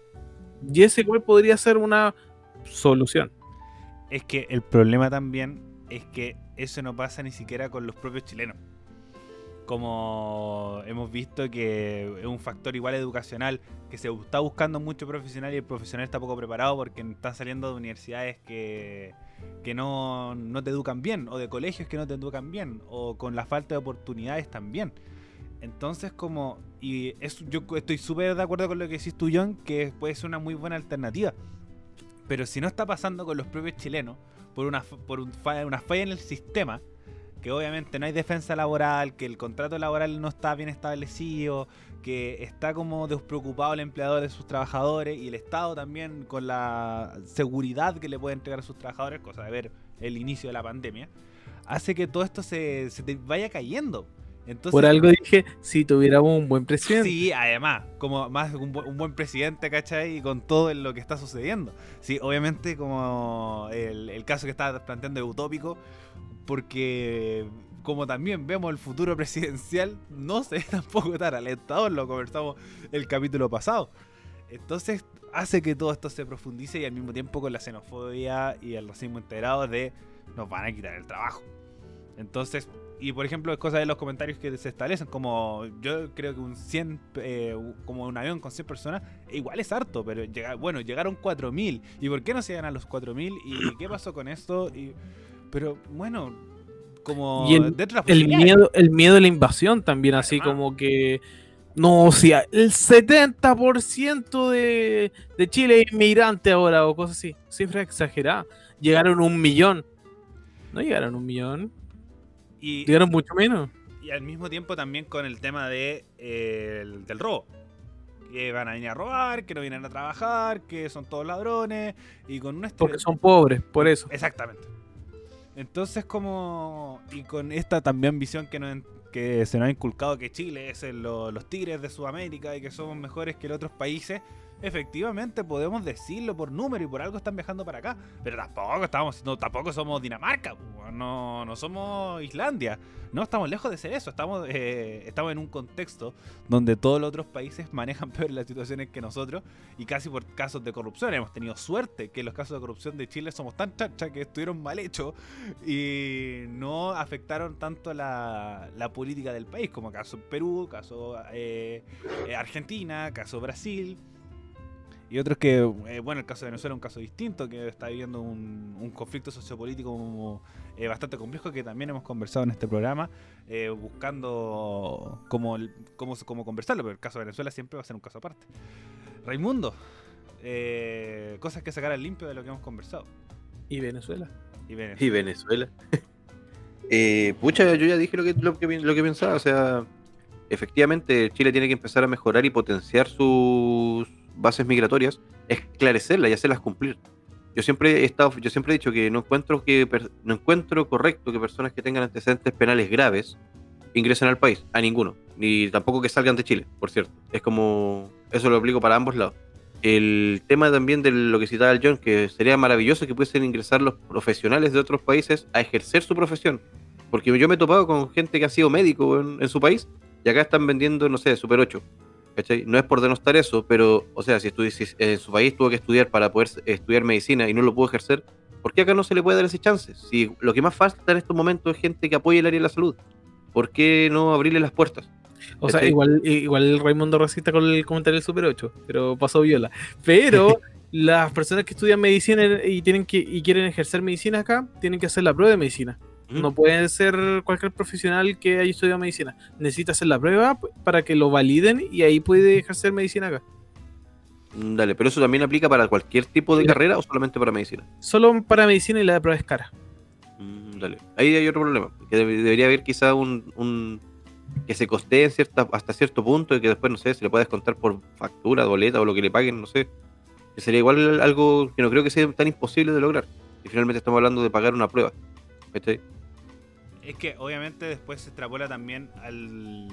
Y ese igual podría ser una solución. Es que el problema también es que eso no pasa ni siquiera con los propios chilenos. Como hemos visto que es un factor igual educacional, que se está buscando mucho profesional y el profesional está poco preparado porque están saliendo de universidades que, que no, no te educan bien, o de colegios que no te educan bien, o con la falta de oportunidades también. Entonces, como, y es, yo estoy súper de acuerdo con lo que decís tú, John, que puede ser una muy buena alternativa. Pero si no está pasando con los propios chilenos, por una, por un una falla en el sistema, que obviamente no hay defensa laboral, que el contrato laboral no está bien establecido, que está como despreocupado el empleador de sus trabajadores y el Estado también con la seguridad que le puede entregar a sus trabajadores, cosa de ver el inicio de la pandemia, hace que todo esto se, se te vaya cayendo. Entonces, Por algo dije, si tuviéramos un buen presidente. Sí, además, como más un, bu- un buen presidente, ¿cachai? Y con todo lo que está sucediendo. Sí, obviamente como el, el caso que estaba planteando es utópico, porque como también vemos el futuro presidencial, no se ve tampoco tan alentador, lo conversamos el capítulo pasado. Entonces hace que todo esto se profundice y al mismo tiempo con la xenofobia y el racismo integrado de nos van a quitar el trabajo. Entonces, y por ejemplo, es cosa de los comentarios que se establecen, como yo creo que un 100, eh, como un avión con 100 personas, igual es harto, pero llega, bueno, llegaron 4.000. ¿Y por qué no se llegan a los 4.000? ¿Y qué pasó con esto? Pero bueno, como Y el- miedo, el miedo de la invasión también, así Además. como que. No, o sea, el 70% de, de Chile es inmigrante ahora, o cosas así. Cifra exagerada. Llegaron un millón. No llegaron un millón. Y, Llegaron mucho menos. y al mismo tiempo también con el tema de, eh, el- del robo. Que van a venir a robar, que no vienen a trabajar, que son todos ladrones, y con un Porque son pobres, por eso. Exactamente. Entonces, como. Y con esta también visión que, nos que se nos ha inculcado que Chile es el- lo- los tigres de Sudamérica y que somos mejores que los otros países, efectivamente podemos decirlo por número y por algo están viajando para acá. Pero tampoco estamos. No, tampoco somos Dinamarca, no, no somos Islandia. No estamos lejos de ser eso. Estamos, eh, estamos en un contexto donde todos los otros países manejan peor las situaciones que nosotros y casi por casos de corrupción. Hemos tenido suerte que los casos de corrupción de Chile somos tan chacha que estuvieron mal hechos y no afectaron tanto la, política del país, como caso Perú, caso eh, eh, Argentina, caso Brasil. Y otros que, eh, bueno, el caso de Venezuela es un caso distinto, que está viviendo un, un conflicto sociopolítico eh, bastante complejo que también hemos conversado en este programa, eh, buscando cómo, cómo, cómo conversarlo, pero el caso de Venezuela siempre va a ser un caso aparte. Raimundo, eh, cosas que sacar al limpio de lo que hemos conversado. Y Venezuela. Y Venezuela. Y Venezuela. Eh, pucha, yo ya dije lo que, lo, que, lo que pensaba. O sea, efectivamente, Chile tiene que empezar a mejorar y potenciar sus bases migratorias, esclarecerlas y hacerlas cumplir. Yo siempre he estado, yo siempre he dicho que no encuentro que no encuentro correcto que personas que tengan antecedentes penales graves ingresen al país, a ninguno, ni tampoco que salgan de Chile, por cierto. Es como eso lo aplico para ambos lados. El tema también de lo que citaba el John, que sería maravilloso que pudiesen ingresar los profesionales de otros países a ejercer su profesión. Porque yo me he topado con gente que ha sido médico en, en su país y acá están vendiendo, no sé, Super 8. ¿Cachai? No es por denostar eso, pero, o sea, si, en su país tuvo que estudiar para poder estudiar medicina y no lo pudo ejercer, ¿Por qué acá no se le puede dar ese chance? Si lo que más falta en estos momentos es gente que apoye el área de la salud, ¿por qué no abrirle las puertas? O sea, ¿Cachai? igual, igual Raimundo resista con el comentario del Super 8, pero pasó viola. Pero las personas que estudian medicina y tienen que y quieren ejercer medicina acá, tienen que hacer la prueba de medicina. ¿Mm? No puede ser cualquier profesional que haya estudiado medicina. Necesita hacer la prueba para que lo validen y ahí puede ejercer medicina acá. Mm, Dale, pero eso también aplica para cualquier tipo de carrera o solamente para medicina. Solo para medicina y la prueba es cara. Mm, Dale. Ahí hay otro problema. Que debe- debería haber quizá un, un- que se costee en cierta, hasta cierto punto y que después, no sé, se le pueda descontar por factura, boleta o lo que le paguen, no sé. Que sería igual algo que no creo que sea tan imposible de lograr. Y finalmente estamos hablando de pagar una prueba. ¿Cachai? Es que obviamente después se extrapola también al,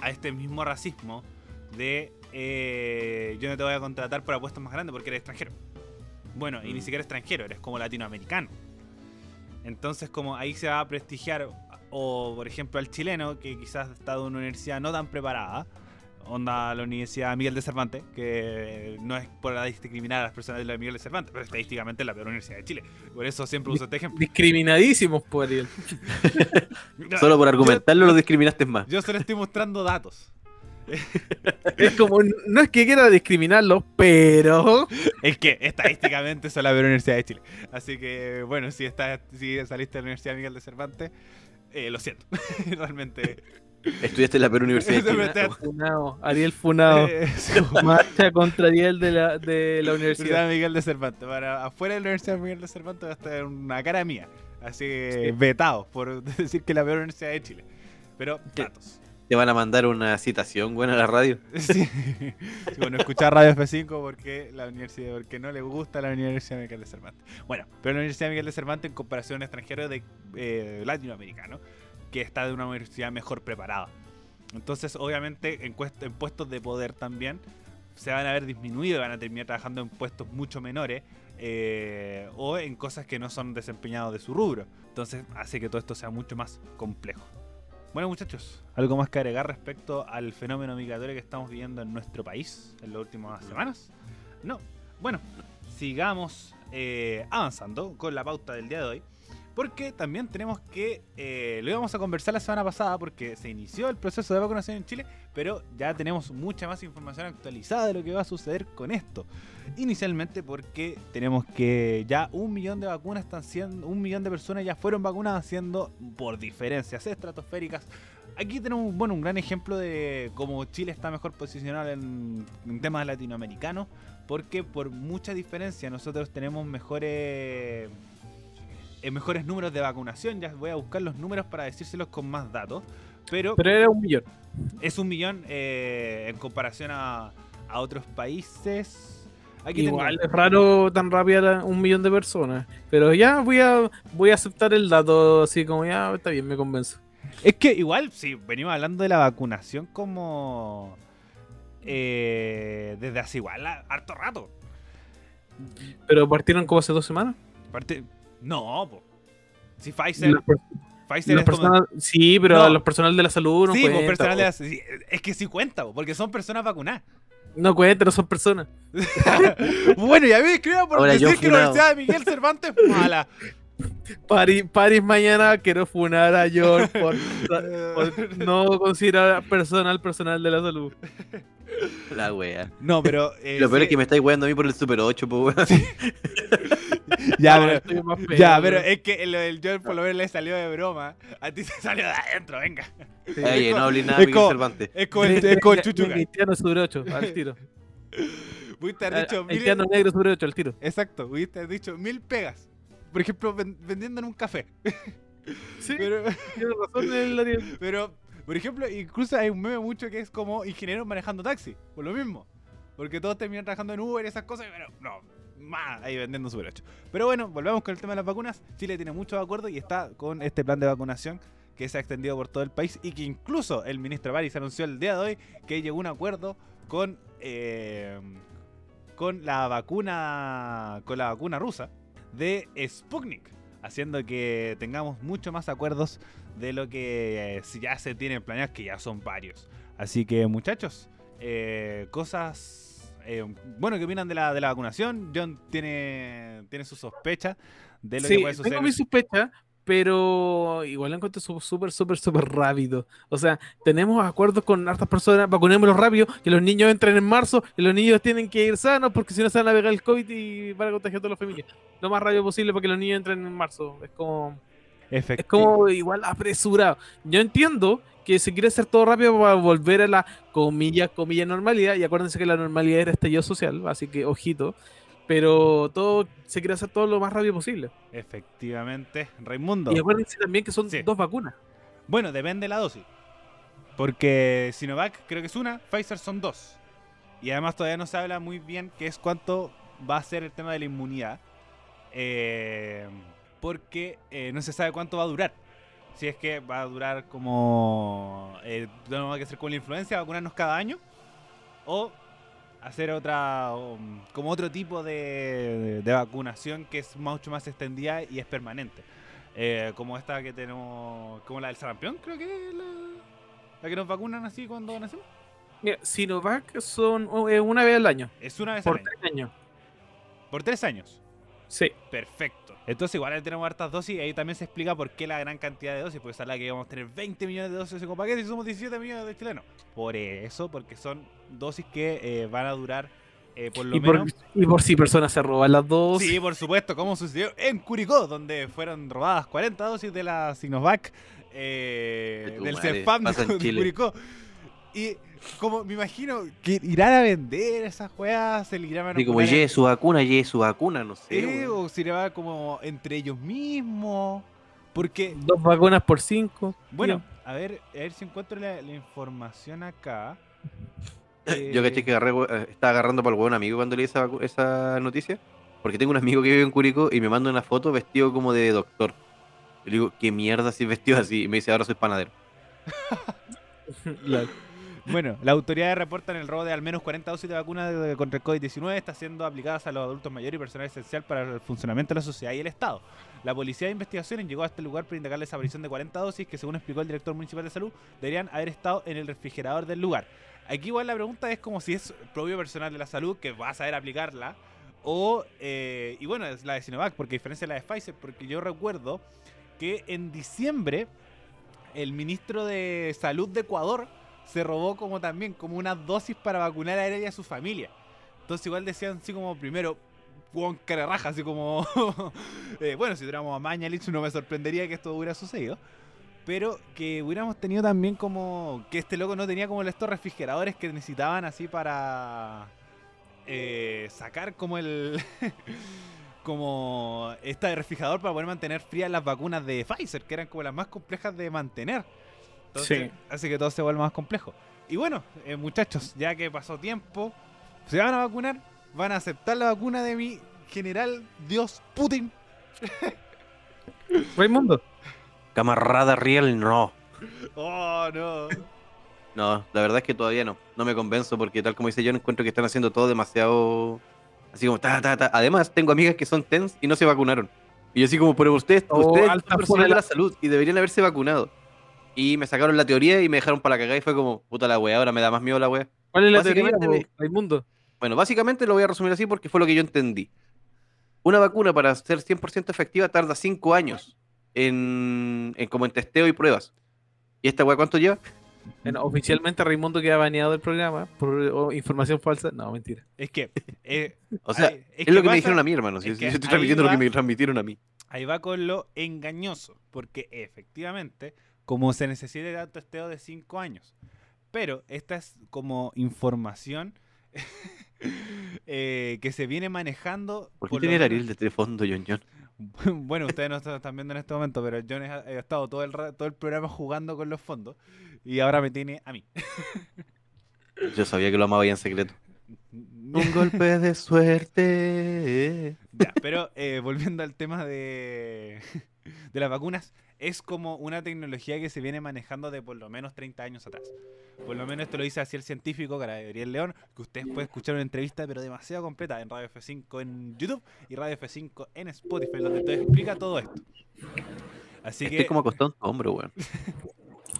a este mismo racismo de eh, yo no te voy a contratar por apuestas más grandes porque eres extranjero. Bueno, y ni Mm. siquiera extranjero, eres como latinoamericano. Entonces como ahí se va a prestigiar, o por ejemplo al chileno que quizás está de una universidad no tan preparada, onda la Universidad Miguel de Cervantes, que no es por discriminar a las personas de la Miguel de Cervantes, pero estadísticamente es la peor universidad de Chile. Por eso siempre uso este ejemplo. Discriminadísimos por Ariel. Solo por argumentarlo lo discriminaste más. Yo solo estoy mostrando datos. Es como, no es que quiera discriminarlos, pero. Es que estadísticamente son la peor universidad de Chile. Así que, bueno, si, estás, si saliste de la Universidad Miguel de Cervantes, eh, lo siento. Realmente. Estudiaste en la Perú Universidad de Funado, Ariel Funado. eh, Marcha contra Ariel de la, de la universidad. Universidad Miguel de Cervantes. Para afuera de la Universidad Miguel de Cervantes va a estar una cara mía. Así que Sí. vetado por decir que es la peor universidad de Chile. Pero, datos. Te van a mandar una citación buena a la radio. Sí. Sí, bueno, escuchar Radio F5 porque la universidad, porque no le gusta la Universidad Miguel de Cervantes. Bueno, pero la Universidad Miguel de Cervantes en comparación a extranjero de eh, latinoamericano que está de una universidad mejor preparada. Entonces, obviamente, en, puestos de poder también se van a ver disminuidos, van a terminar trabajando en puestos mucho menores eh, o en cosas que no son desempeñados de su rubro. Entonces, hace que todo esto sea mucho más complejo. Bueno, muchachos, ¿algo más que agregar respecto al fenómeno migratorio que estamos viviendo en nuestro país en las últimas semanas? No. Bueno, sigamos eh, avanzando con la pauta del día de hoy. Porque también tenemos que, eh, lo íbamos a conversar la semana pasada porque se inició el proceso de vacunación en Chile, pero ya tenemos mucha más información actualizada de lo que va a suceder con esto. Inicialmente porque tenemos que ya un millón de vacunas están siendo, un millón de personas ya fueron vacunadas siendo por diferencias estratosféricas. Aquí tenemos bueno, un gran ejemplo de cómo Chile está mejor posicionado en, en temas latinoamericanos, porque por mucha diferencia nosotros tenemos mejores eh, mejores números de vacunación. Ya voy a buscar los números para decírselos con más datos. Pero, Pero era un millón. es un millón eh, en comparación a, a otros países. Aquí Igual tengo- es raro tan rápido un millón de personas. Pero ya voy a voy a aceptar el dato así como ya está bien, me convenzo. Es que igual, sí, venimos hablando de la vacunación como eh, desde hace igual harto rato. Pero partieron como hace dos semanas. No, po. Si Pfizer, Pfizer los es como- sí, pero No. los personal de la salud no sí, po, cuenta. personal de la- sí, es que sí cuenta, po, porque son personas vacunadas. No cuenta, no son personas. bueno, y a mí me escriban por Ahora decir que la. Universidad de Miguel Cervantes es mala. Paris mañana quiero funar a George por, por no considerar personal personal de la salud. La wea. No, pero. eh, Lo peor sí, es que me estáis weando a mí por el Super 8, pues weón. Ya, pero. más Ya, pero es que lo del George por lo menos le salió de broma. A ti se salió de adentro, venga. Sí. Oye, no hablé nada es como- Cervantes. Es como el, es como el ni Haitiano sobre 8, al tiro. Pudiste haber dicho mil. Haitiano negro sobre 8, al tiro. Exacto, pudiste haber dicho mil pegas. Por ejemplo, ven- vendiendo en un café. Sí, Pero, tiene razón el Ariel. pero, por ejemplo, incluso hay un meme mucho que es como ingenieros manejando taxi. Por lo mismo. Porque todos terminan trabajando en Uber y esas cosas. Pero no, más ahí vendiendo Super 8. Pero bueno, volvemos con el tema de las vacunas. Chile tiene muchos acuerdos y está con este plan de vacunación que se ha extendido por todo el país y que incluso el ministro Baris anunció el día de hoy que llegó un acuerdo con eh, con la vacuna con la vacuna rusa de Sputnik, haciendo que tengamos mucho más acuerdos de lo que eh, ya se tienen planeados, que ya son varios. Así que muchachos, eh, cosas Eh, bueno, ¿qué opinan de la, de la vacunación? John tiene, tiene sus sospechas de lo Sí, que puede suceder. tengo mi sospecha, pero igual lo encuentro súper, súper, súper rápido. O sea, tenemos acuerdos con hartas personas, vacunémoslos rápido, que los niños entren en marzo, y los niños tienen que ir sanos, porque si no se van a pegar el COVID y van a contagiar a toda la familia. Lo más rápido posible para que los niños entren en marzo. Es como, es como igual apresurado. Yo entiendo que se quiere hacer todo rápido para volver a la comilla, comilla normalidad, y acuérdense que la normalidad era estallido social, así que ojito. Pero todo se quiere hacer todo lo más rápido posible. Efectivamente, Raimundo. Y acuérdense también que son Sí. dos vacunas. Bueno, depende de la dosis. Porque Sinovac creo que es una, Pfizer son dos. Y además todavía no se habla muy bien qué es cuánto va a ser el tema de la inmunidad. Eh, porque eh, no se sabe cuánto va a durar. Si es que va a durar como... Eh, tenemos que hacer con la influencia, vacunarnos cada año. O hacer otra... um, como otro tipo de, de vacunación que es mucho más extendida y es permanente. Eh, como esta que tenemos, como la del sarampión, creo que es la, la que nos vacunan así cuando nacemos. Mira, Sinovac son eh, una vez al año, Es una vez por al año. tres años. Por tres años. Sí. Perfecto. Entonces igual ahí tenemos hartas dosis y ahí también se explica por qué la gran cantidad de dosis, porque sale que íbamos a tener 20 millones de dosis en paquete y somos 17 millones de chilenos. Por eso, porque son dosis que eh, van a durar eh, por lo Y por, menos... y por si personas se roban las dos. Sí, por supuesto, como sucedió en Curicó, donde fueron robadas 40 dosis de la Sinovac eh, De del en de. Curicó. Y como me imagino que irán a vender esas juegas, se le irán a Así como, ye su vacuna, ye su vacuna, no sé. eh, o si le va como entre ellos mismos. Porque, Dos vacunas por cinco. bueno, a ver, a ver si encuentro la, la información acá. Yo caché que agarré, eh, estaba agarrando para el hueón amigo cuando leí esa, esa noticia. Porque tengo un amigo que vive en Curicó y me manda una foto vestido como de doctor. Y le digo, ¿qué mierda si vestido así? Y me dice, ahora soy panadero. Bueno, las autoridades reportan el robo de al menos 40 dosis de vacuna de- contra el COVID-19 está siendo aplicadas a los adultos mayores y personal esencial para el funcionamiento de la sociedad y el Estado. La policía de investigaciones llegó a este lugar para indicar la desaparición de 40 dosis que, según explicó el director municipal de salud, deberían haber estado en el refrigerador del lugar. Aquí igual la pregunta es como si es propio personal de la salud que va a saber aplicarla o, eh, y bueno, es la de Sinovac, porque a diferencia de la de Pfizer, porque yo recuerdo que en diciembre el ministro de Salud de Ecuador se robó como también como una dosis para vacunar a él y a su familia. Entonces igual decían así como primero, huevón cara raja, así como, eh, bueno, si tuviéramos a Mañalich no me sorprendería que esto hubiera sucedido. Pero que hubiéramos tenido también como que este loco no tenía como estos refrigeradores que necesitaban así para eh, sacar como el... como este refrigerador para poder mantener frías las vacunas de Pfizer, que eran como las más complejas de mantener. Entonces, Sí. hace que todo se vuelva más complejo. Y bueno, eh, muchachos, ya que pasó tiempo, se van a vacunar, van a aceptar la vacuna de mi general Dios Putin. Raimundo. Camarada Riel, no. Oh, no. No, la verdad es que todavía no. No me convenzo porque tal como dice yo, encuentro que están haciendo todo demasiado... Así como, ta, ta, ta. Además, tengo amigas que son TENS y no se vacunaron. Y yo así como, pero ustedes, Oh, ustedes son personal de la salud y deberían haberse vacunado. Y me sacaron la teoría y me dejaron para la cagada y fue como, puta la wea, ahora me da más miedo la wea. ¿Cuál es la teoría, po, Raimundo? Bueno, básicamente lo voy a resumir así porque fue lo que yo entendí. Una vacuna para ser 100% efectiva tarda 5 años en, en como en testeo y pruebas. ¿Y esta weá cuánto lleva? Bueno, oficialmente Raimundo queda baneado del programa por oh, información falsa. No, mentira. Es que, eh, O sea, es, que lo que pasa- me dijeron a mí, hermano. Si, es si que yo estoy transmitiendo lo que me transmitieron a mí. ahí va con lo engañoso, porque efectivamente, como se necesita un testeo de 5 años, pero esta es como información eh, que se viene manejando. ¿Por qué por tiene el Ariel de telefondo, John John? Bueno, ustedes no están viendo en este momento, pero yo he, he estado todo el, todo el programa jugando con los fondos y ahora me tiene a mí. Yo sabía que lo amaba ya en secreto. Un golpe de suerte. Ya, pero eh, volviendo al tema de, de las vacunas, es como una tecnología que se viene manejando de por lo menos 30 años atrás. Por lo menos esto lo dice así el científico Gabriel León, que ustedes pueden escuchar una entrevista, pero demasiado completa, en Radio F5 en YouTube y Radio F5 en Spotify, donde te explica todo esto. Así Estoy que, como acostado en tu hombro, weón.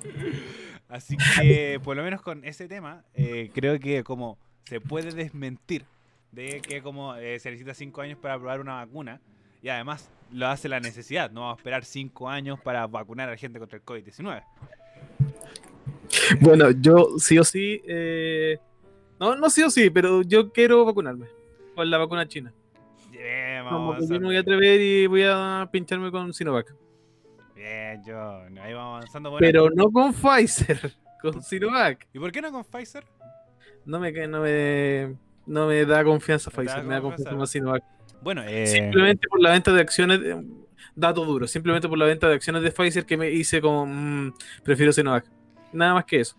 así que, por lo menos con ese tema, eh, creo que como se puede desmentir de que como eh, se necesita 5 años para probar una vacuna y además lo hace la necesidad, no vamos a esperar 5 años para vacunar a la gente contra el COVID-19. Bueno, yo sí o sí. eh, No, no sí o sí, pero yo quiero vacunarme. Con la vacuna china. Bien, Como vamos que yo no voy a atrever y voy a pincharme con Sinovac. Bien, John, ahí vamos avanzando. Bueno, Pero no con Pfizer, con Sinovac. ¿Y por qué no con Pfizer? No me, no me, no me da confianza Pfizer, me da confianza. confianza más Sinovac. Bueno, eh, Simplemente por la venta de acciones, de- dato duro, simplemente por la venta de acciones de Pfizer que me hice como, mm, prefiero Sinovac. Nada más que eso.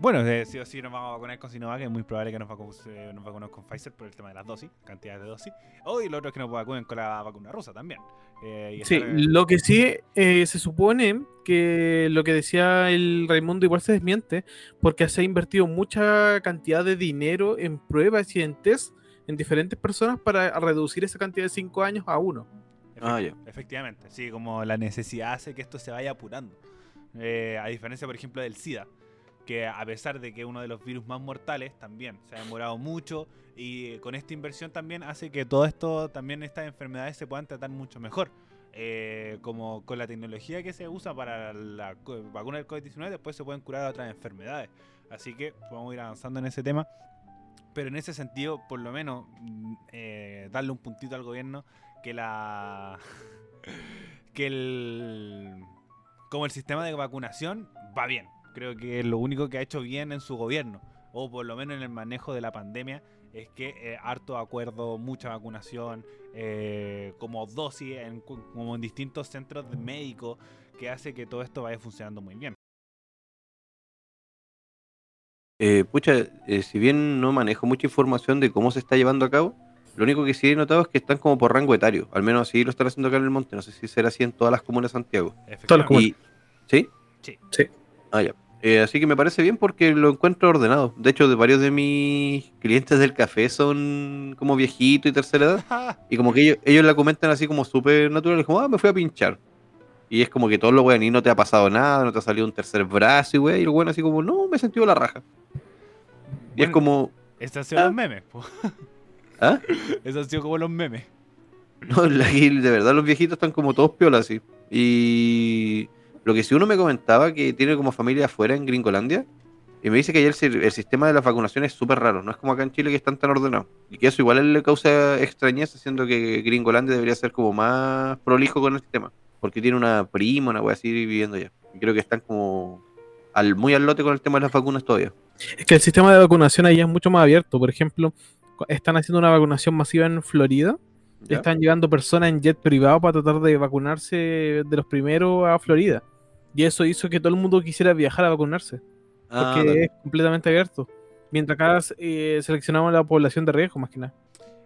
Bueno, eh, sí o sí nos vamos a vacunar con Sinovac, es muy probable que nos, vacu- eh, nos vacunemos con Pfizer por el tema de las dosis, cantidades de dosis. O y lo otro es que nos vacunen con la vacuna rusa también. Eh, y Sí, estar- lo que sí eh, se supone que lo que decía el Raimundo igual se desmiente, porque se ha invertido mucha cantidad de dinero en pruebas y en test en diferentes personas para reducir esa cantidad de 5 años a uno. Ah, ya. Efectivamente, sí, como la necesidad hace que esto se vaya apurando. Eh, a diferencia, por ejemplo, del SIDA, que a pesar de que es uno de los virus más mortales, también se ha demorado mucho y con esta inversión también hace que todo esto, también estas enfermedades se puedan tratar mucho mejor. Eh, como con la tecnología que se usa para la vacuna del COVID-19, después se pueden curar otras enfermedades. Así que vamos a ir avanzando en ese tema. Pero en ese sentido, por lo menos, mm, eh, darle un puntito al gobierno que la. que el. como el sistema de vacunación va bien. Creo que lo único que ha hecho bien en su gobierno, o por lo menos en el manejo de la pandemia, es que eh, harto acuerdo, mucha vacunación, eh, como dosis, en, como en distintos centros médicos, que hace que todo esto vaya funcionando muy bien. Eh, pucha, eh, si bien no manejo mucha información de cómo se está llevando a cabo, lo único que sí he notado es que están como por rango etario. Al menos así lo están haciendo acá en el monte. No sé si será así en todas las comunas de Santiago. Todas las comunas. ¿Sí? Sí. Sí. Ah, ya. Eh, así que me parece bien porque lo encuentro ordenado. De hecho, de varios de mis clientes del café son como viejitos y tercera edad. Y como que ellos, ellos la comentan así como súper natural. Como, ah, me fui a pinchar. Y es como que todos los weón, y no te ha pasado nada, no te ha salido un tercer brazo, y weón. Y el weón así como, no, me he sentido la raja. Y es como, Estos han sido Ah. los memes. po. ¿ah? Esos han sido como los memes. No, la- de verdad los viejitos están como todos piolas así. Y lo que sí uno me comentaba que tiene como familia afuera en Gringolandia, y me dice que allá el, si- el sistema de la vacunación es súper raro, no es como acá en Chile que están tan ordenados. Y que eso igual le causa extrañeza, siendo que Gringolandia debería ser como más prolijo con el sistema. Porque tiene una prima, una wea así viviendo allá. Y creo que están como al, muy al lote con el tema de las vacunas todavía. Es que el sistema de vacunación ahí es mucho más abierto. Por ejemplo, están haciendo una vacunación masiva en Florida. ¿ya? Están llegando personas en jet privado para tratar de vacunarse de los primeros a Florida. Y eso hizo que todo el mundo quisiera viajar a vacunarse. Ah, Porque dale. es completamente abierto. Mientras acá eh, seleccionamos la población de riesgo, más que nada.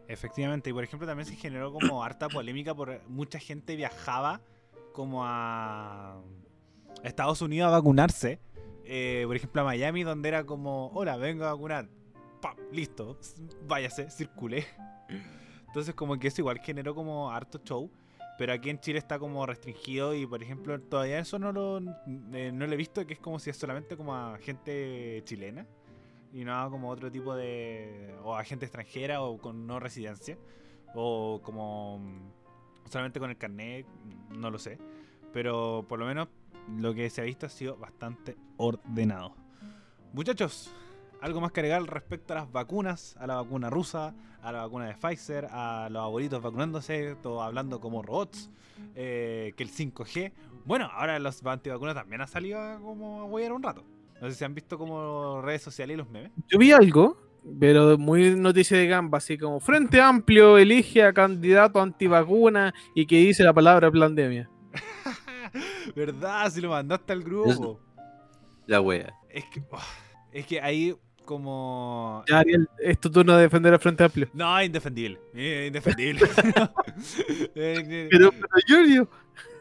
Efectivamente, y por ejemplo también se generó como harta polémica por mucha gente viajaba como a Estados Unidos a vacunarse. Eh, por ejemplo a Miami donde era como, hola, vengo a vacunar. ¡Pam! Listo, váyase, circule. Entonces como que eso igual generó como harto show. Pero aquí en Chile está como restringido y por ejemplo todavía eso no lo, eh, no lo he visto, que es como si es solamente como a gente chilena y no como otro tipo de o a gente extranjera o con no residencia o como mm, solamente con el carnet mm, no lo sé pero por lo menos lo que se ha visto ha sido bastante ordenado muchachos algo más que agregar respecto a las vacunas a la vacuna rusa a la vacuna de Pfizer a los abuelitos vacunándose todos hablando como robots eh, que el 5G bueno ahora los antivacunas también han salido a como a huear un rato no sé si han visto como redes sociales y los memes. Yo vi algo, pero muy noticia de gamba, así como Frente Amplio elige a candidato antivacuna y que dice la palabra pandemia. ¿Verdad? Si lo mandaste al grupo. La wea. Es que, oh, es que ahí como... Ya, Ariel, es tu turno de defender al Frente Amplio. No, indefendible. eh, indefendible. Eh, eh, Pero, pero Giorgio,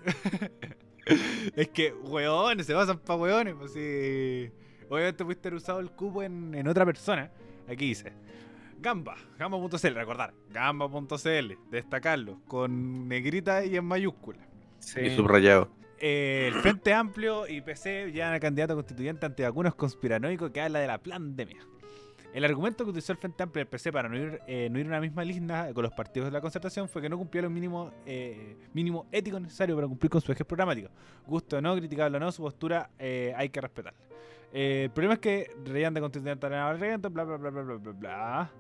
es que, weones, se pasan pa' weones. Pues sí. Obviamente pudiste haber usado el cupo en, en otra persona. Aquí dice. Gamba, gamba.cl, recordar, gamba.cl, destacarlo, con negrita y en mayúscula. Y subrayado. Eh, el Frente Amplio y PC llevan al candidato constituyente antivacunas conspiranoico que habla de la pandemia. El argumento que utilizó el Frente Amplio y el PC para no ir, eh, no a una misma lista con los partidos de la concertación fue que no cumplía los mínimos eh, mínimo ético necesario para cumplir con su eje programático. Gusto o no, criticable o no, su postura eh, hay que respetarla. El problema es que reían de constituyente al regente, bla bla bla bla bla bla bla.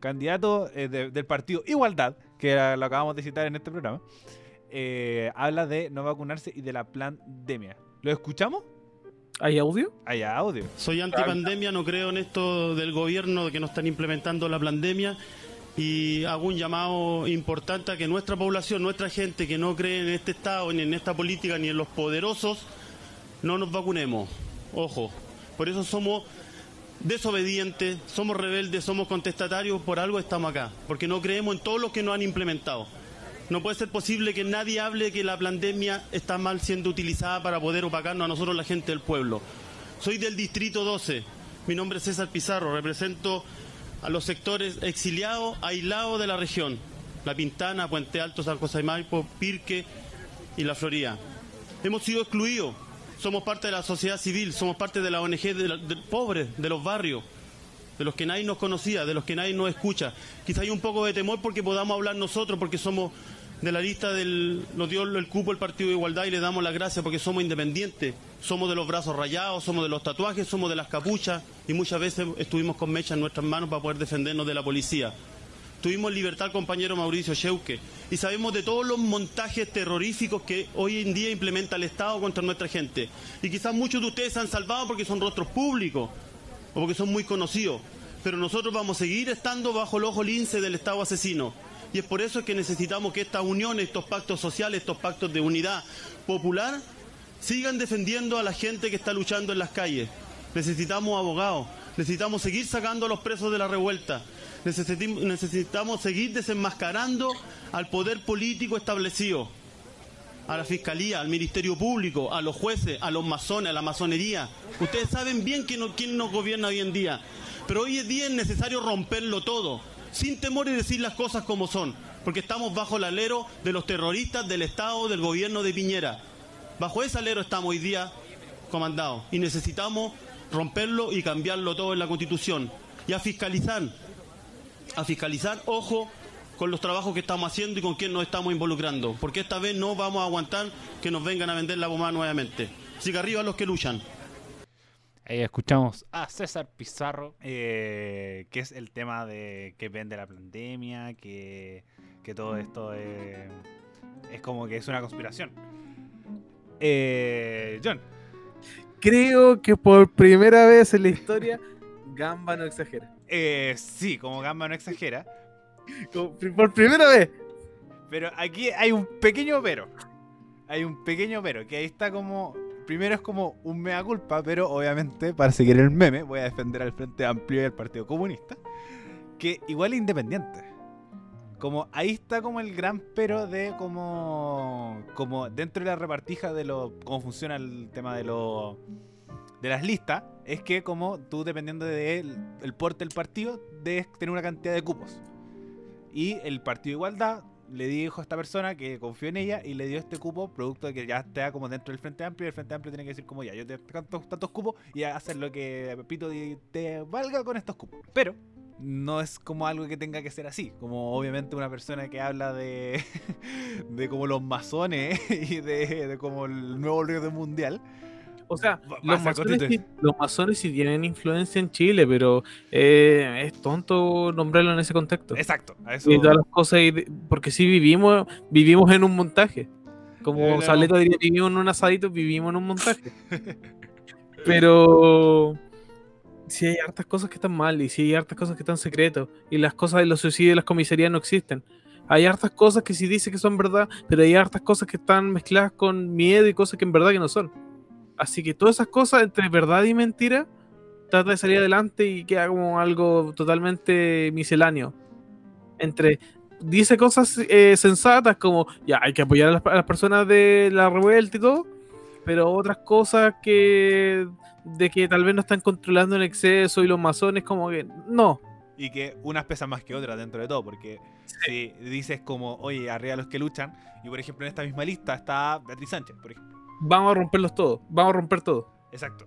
Candidato de- del partido Igualdad, que lo acabamos de citar en este programa, eh, habla de no vacunarse y de la pandemia. ¿Lo escuchamos? ¿Hay audio? Allá audio. Soy antipandemia, no creo en esto del gobierno de que no están implementando la pandemia y hago un llamado importante a que nuestra población, nuestra gente que no cree en este Estado, ni en esta política, ni en los poderosos, no nos vacunemos. Ojo, por eso somos desobedientes, somos rebeldes, somos contestatarios, por algo estamos acá, porque no creemos en todo lo que nos han implementado. No puede ser posible que nadie hable que la pandemia está mal siendo utilizada para poder opacarnos a nosotros la gente del pueblo. Soy del distrito 12. Mi nombre es César Pizarro. Represento a los sectores exiliados, aislados de la región. La Pintana, Puente Alto, San José de Pirque y La Florida. Hemos sido excluidos. Somos parte de la sociedad civil, somos parte de la ONG de, la- de pobres, de los barrios, de los que nadie nos conocía, de los que nadie nos escucha. Quizá hay un poco de temor porque podamos hablar nosotros, porque somos de la lista del. Nos dio el cupo el Partido de Igualdad y le damos las gracias porque somos independientes. Somos de los brazos rayados, somos de los tatuajes, somos de las capuchas y muchas veces estuvimos con mecha en nuestras manos para poder defendernos de la policía. Tuvimos libertad compañero Mauricio Sheuque y sabemos de todos los montajes terroríficos que hoy en día implementa el Estado contra nuestra gente. Y quizás muchos de ustedes se han salvado porque son rostros públicos o porque son muy conocidos. Pero nosotros vamos a seguir estando bajo el ojo lince del Estado asesino. Y es por eso que necesitamos que estas uniones, estos pactos sociales, estos pactos de unidad popular, sigan defendiendo a la gente que está luchando en las calles. Necesitamos abogados, necesitamos seguir sacando a los presos de la revuelta, necesitamos seguir desenmascarando al poder político establecido, a la fiscalía, al ministerio público, a los jueces, a los masones, a la masonería. Ustedes saben bien quién, quién nos gobierna hoy en día, pero hoy en día es necesario romperlo todo, sin temor y decir las cosas como son, porque estamos bajo el alero de los terroristas del Estado, del gobierno de Piñera. Bajo ese alero estamos hoy día comandados y necesitamos romperlo y cambiarlo todo en la Constitución y a fiscalizar, a fiscalizar, ojo, con los trabajos que estamos haciendo y con quién nos estamos involucrando, porque esta vez no vamos a aguantar que nos vengan a vender la bomba nuevamente. Así que arriba los que luchan. Ahí escuchamos a César Pizarro, eh, que es el tema de que vende la pandemia, que, que todo esto eh, es como que es una conspiración. Eh, John, Creo que por primera vez en la historia, Gamba no exagera. eh, sí, como Gamba no exagera, Como Por primera vez. pero aquí hay un pequeño pero. Hay un pequeño pero, que ahí está como... Primero es como un mea culpa, pero obviamente para seguir el meme voy a defender al Frente Amplio y al Partido Comunista, que igual es independiente. Como ahí está como el gran pero de como como dentro de la repartija de lo cómo funciona el tema de lo de las listas es que como tú dependiendo del el porte del partido debes tener una cantidad de cupos. Y el Partido de Igualdad le dijo a esta persona que confió en ella y le dio este cupo producto de que ya está como dentro del Frente Amplio y el Frente Amplio tiene que decir como ya, yo te tantos, tantos cupos y hacer lo que Pepito di- te valga con estos cupos. Pero no es como algo que tenga que ser así. Como obviamente una persona que habla de, de como los masones y de, de como el nuevo orden mundial. O sea, los masones, sí, los masones sí tienen influencia en Chile, pero eh, es tonto nombrarlo en ese contexto. Exacto, a eso. Y todas las cosas, y porque sí vivimos, vivimos en un montaje. Como Saleta diría, vivimos en un asadito, vivimos en un montaje. Pero si hay hartas cosas que están mal y si hay hartas cosas que están secretos y las cosas de los suicidios de las comisarías no existen. Hay hartas cosas que sí dice que son verdad, pero hay hartas cosas que están mezcladas con miedo y cosas que en verdad que no son. Así que todas esas cosas entre verdad y mentira trata de salir adelante y queda como algo totalmente misceláneo. Entre dice cosas eh, sensatas como ya hay que apoyar a las, a las personas de la revuelta y todo, pero otras cosas que de que tal vez no están controlando en exceso y los masones como que no. Y que unas pesan más que otras dentro de todo, porque si dices como, oye, arriba los que luchan, y por ejemplo en esta misma lista está Beatriz Sánchez, por ejemplo. Vamos a romperlos todos, vamos a romper todo. Exacto.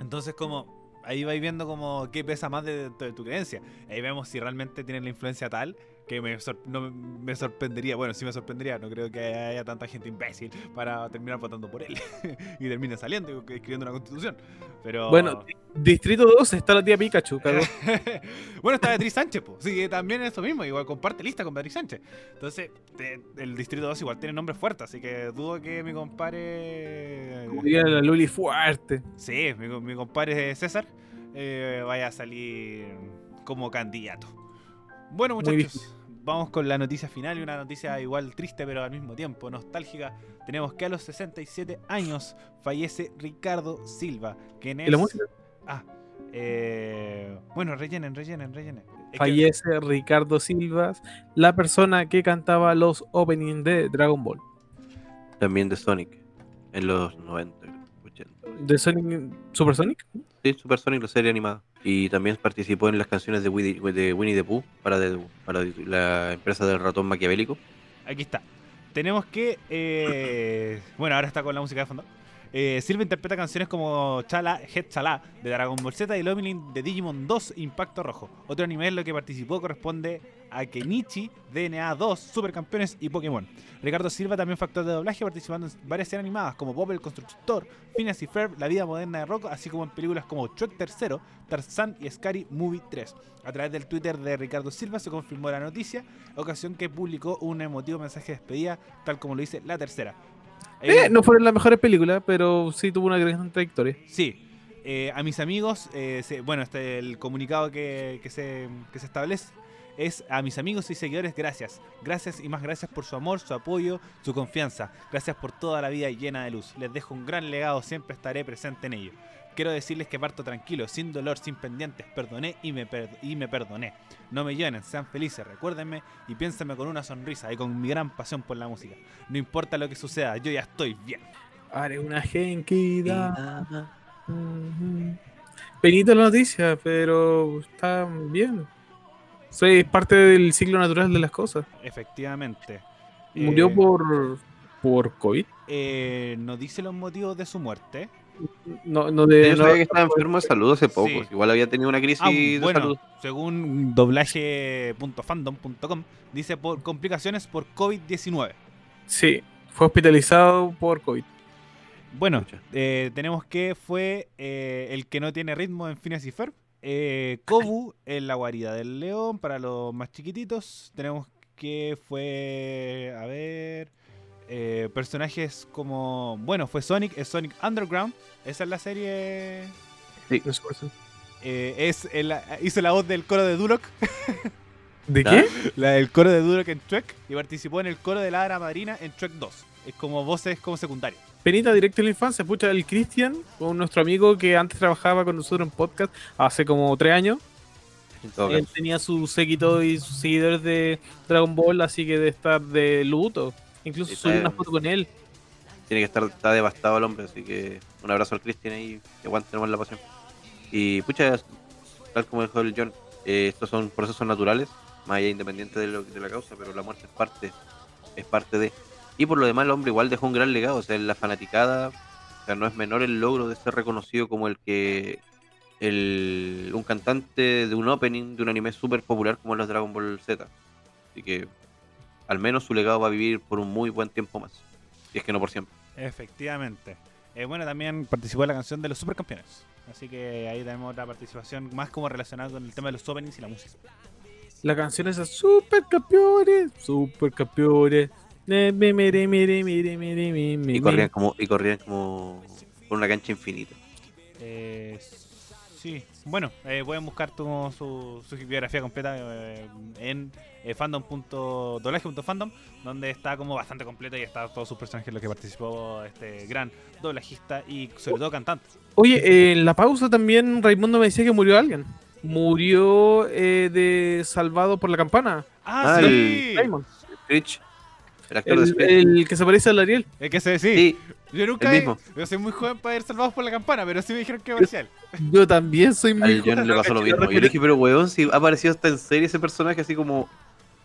Entonces, como ahí vais viendo como qué pesa más de, de tu creencia. Ahí vemos si realmente tienen la influencia tal que me, sor- no, me sorprendería. Bueno, sí me sorprendería. No creo que haya tanta gente imbécil para terminar votando por él y termine saliendo y escribiendo una constitución. Pero Bueno, Distrito 2 está la tía Pikachu, bueno, está Beatriz Sánchez, pues. Sí, también es eso mismo. Igual comparte lista con Beatriz Sánchez. Entonces, te- el Distrito 2 igual tiene nombres fuertes. Así que dudo que mi compadre. Como diría la Luli fuerte. Sí, mi, mi compadre César eh, vaya a salir como candidato. Bueno, muchachos, vamos con la noticia final y una noticia igual triste, pero al mismo tiempo nostálgica. Tenemos que a los 67 años fallece Ricardo Silva, quien es. ¿Y la música? Ah, eh, bueno, rellenen, rellenen, rellenen. Que- Fallece Ricardo Silvas, la persona que cantaba los openings de Dragon Ball. También de Sonic, en los 90, 80. ¿De Sonic Super Sonic? Sí, Super Sonic, la serie animada. Y también participó en las canciones de Winnie, de Winnie the Pooh para, la empresa del ratón maquiavélico. Aquí está. Tenemos que. eh, bueno, ahora está con la música de fondo. Eh, Silva interpreta canciones como Chala, Head Chala de Dragon Ball Z y opening de Digimon 2 Impacto Rojo. Otro anime en lo que participó corresponde a Kenichi, DNA 2, Supercampeones y Pokémon. Ricardo Silva también fue actor de doblaje participando en varias series animadas como Bob el Constructor, Phineas y Ferb, La vida moderna de Rocco, así como en películas como Shrek III, Tarzan y Scary Movie 3. A través del Twitter de Ricardo Silva se confirmó la noticia, ocasión que publicó un emotivo mensaje de despedida, tal como lo dice la tercera. Eh, no fueron las mejores películas, pero sí tuvo una gran trayectoria. Sí. Eh, a mis amigos, eh, se- bueno, este, el comunicado que, que se, que se establece es a mis amigos y seguidores, gracias. Gracias y más gracias por su amor, su apoyo, su confianza. Gracias por toda la vida llena de luz. Les dejo un gran legado, siempre estaré presente en ello. Quiero decirles que parto tranquilo, sin dolor, sin pendientes. Perdoné y me, per- y me perdoné. No me lloren, sean felices, recuérdenme y piénsenme con una sonrisa y con mi gran pasión por la música. No importa lo que suceda, yo ya estoy bien. Haré una genkida. Ujú. Penita la noticia, pero está bien. Soy parte del ciclo natural de las cosas. Efectivamente. Murió Eh, por por COVID. eh, no dice los motivos de su muerte. No, no de Yo no- sabía que estaba enfermo de salud hace poco. Sí. Igual había tenido una crisis Ah, de bueno, salud. según doblaje.fandom.com, dice por complicaciones por COVID-19. Sí, fue hospitalizado por COVID. Bueno, eh, tenemos que fue eh, el que no tiene ritmo en Phineas y Ferb. Eh, Kobu en la guarida del león para los más chiquititos. Tenemos que fue, a ver, eh, personajes como, bueno, fue Sonic, es Sonic Underground. Esa es la serie. No sé por qué. eh, es el- hizo la voz del coro de Durok, ¿De ¿Ah? qué? la del coro de Durok en Trek y participó en el coro de la Hada Madrina en Trek 2. Es como voces como secundarias. Penita directo en la infancia. Pucha, el Cristian, un- nuestro amigo que antes trabajaba con nosotros en podcast hace como tres años. Todo Él tenía su séquito y sus seguidores de Dragon Ball, así que de estar de luto. Incluso Sí, subí una foto con él. Tiene que estar está devastado el hombre, así que un abrazo al Cristian ahí, que aguante la pasión. Y pucha, tal como dijo el John, eh, estos son procesos naturales, más allá independiente de, lo- de la causa, pero la muerte es parte, es parte de. Y por lo demás el hombre igual dejó un gran legado, o sea, en la fanaticada, o sea, no es menor el logro de ser reconocido como el que el, un cantante de un opening de un anime súper popular como los Dragon Ball Z. Así que al menos su legado va a vivir por un muy buen tiempo más. Si es que no por siempre. Efectivamente. Eh, bueno, también participó en la canción de los supercampeones. Así que ahí tenemos otra participación más como relacionada con el tema de los openings y la música. La canción es Super Campeones, Super Campeones. Ne- me- mere- mere- mere- mere- me- me- Y corrían como, y corrían como por una cancha infinita. Eh, sí, bueno, eh, pueden buscar tu- su, su biografía completa eh, en eh, fandom.doblaje.fandom, donde está como bastante completo y está todos sus personajes en los que participó este gran doblajista y sobre todo cantante. Oye, eh, en la pausa también Raimundo me decía que murió alguien. Murió eh, de Salvado por la Campana. ¡Ah, sí! Raymond. El actor de El, Screech. el que se parece al Ariel. Es que se sí. Sí, Yo nunca el he- yo soy muy joven para ir salvados por la campana, pero sí me dijeron que parecía él. Yo también soy muy al John le pasó lo mismo. Yo le dije, pero weón, si ha aparecido hasta en serie ese personaje así como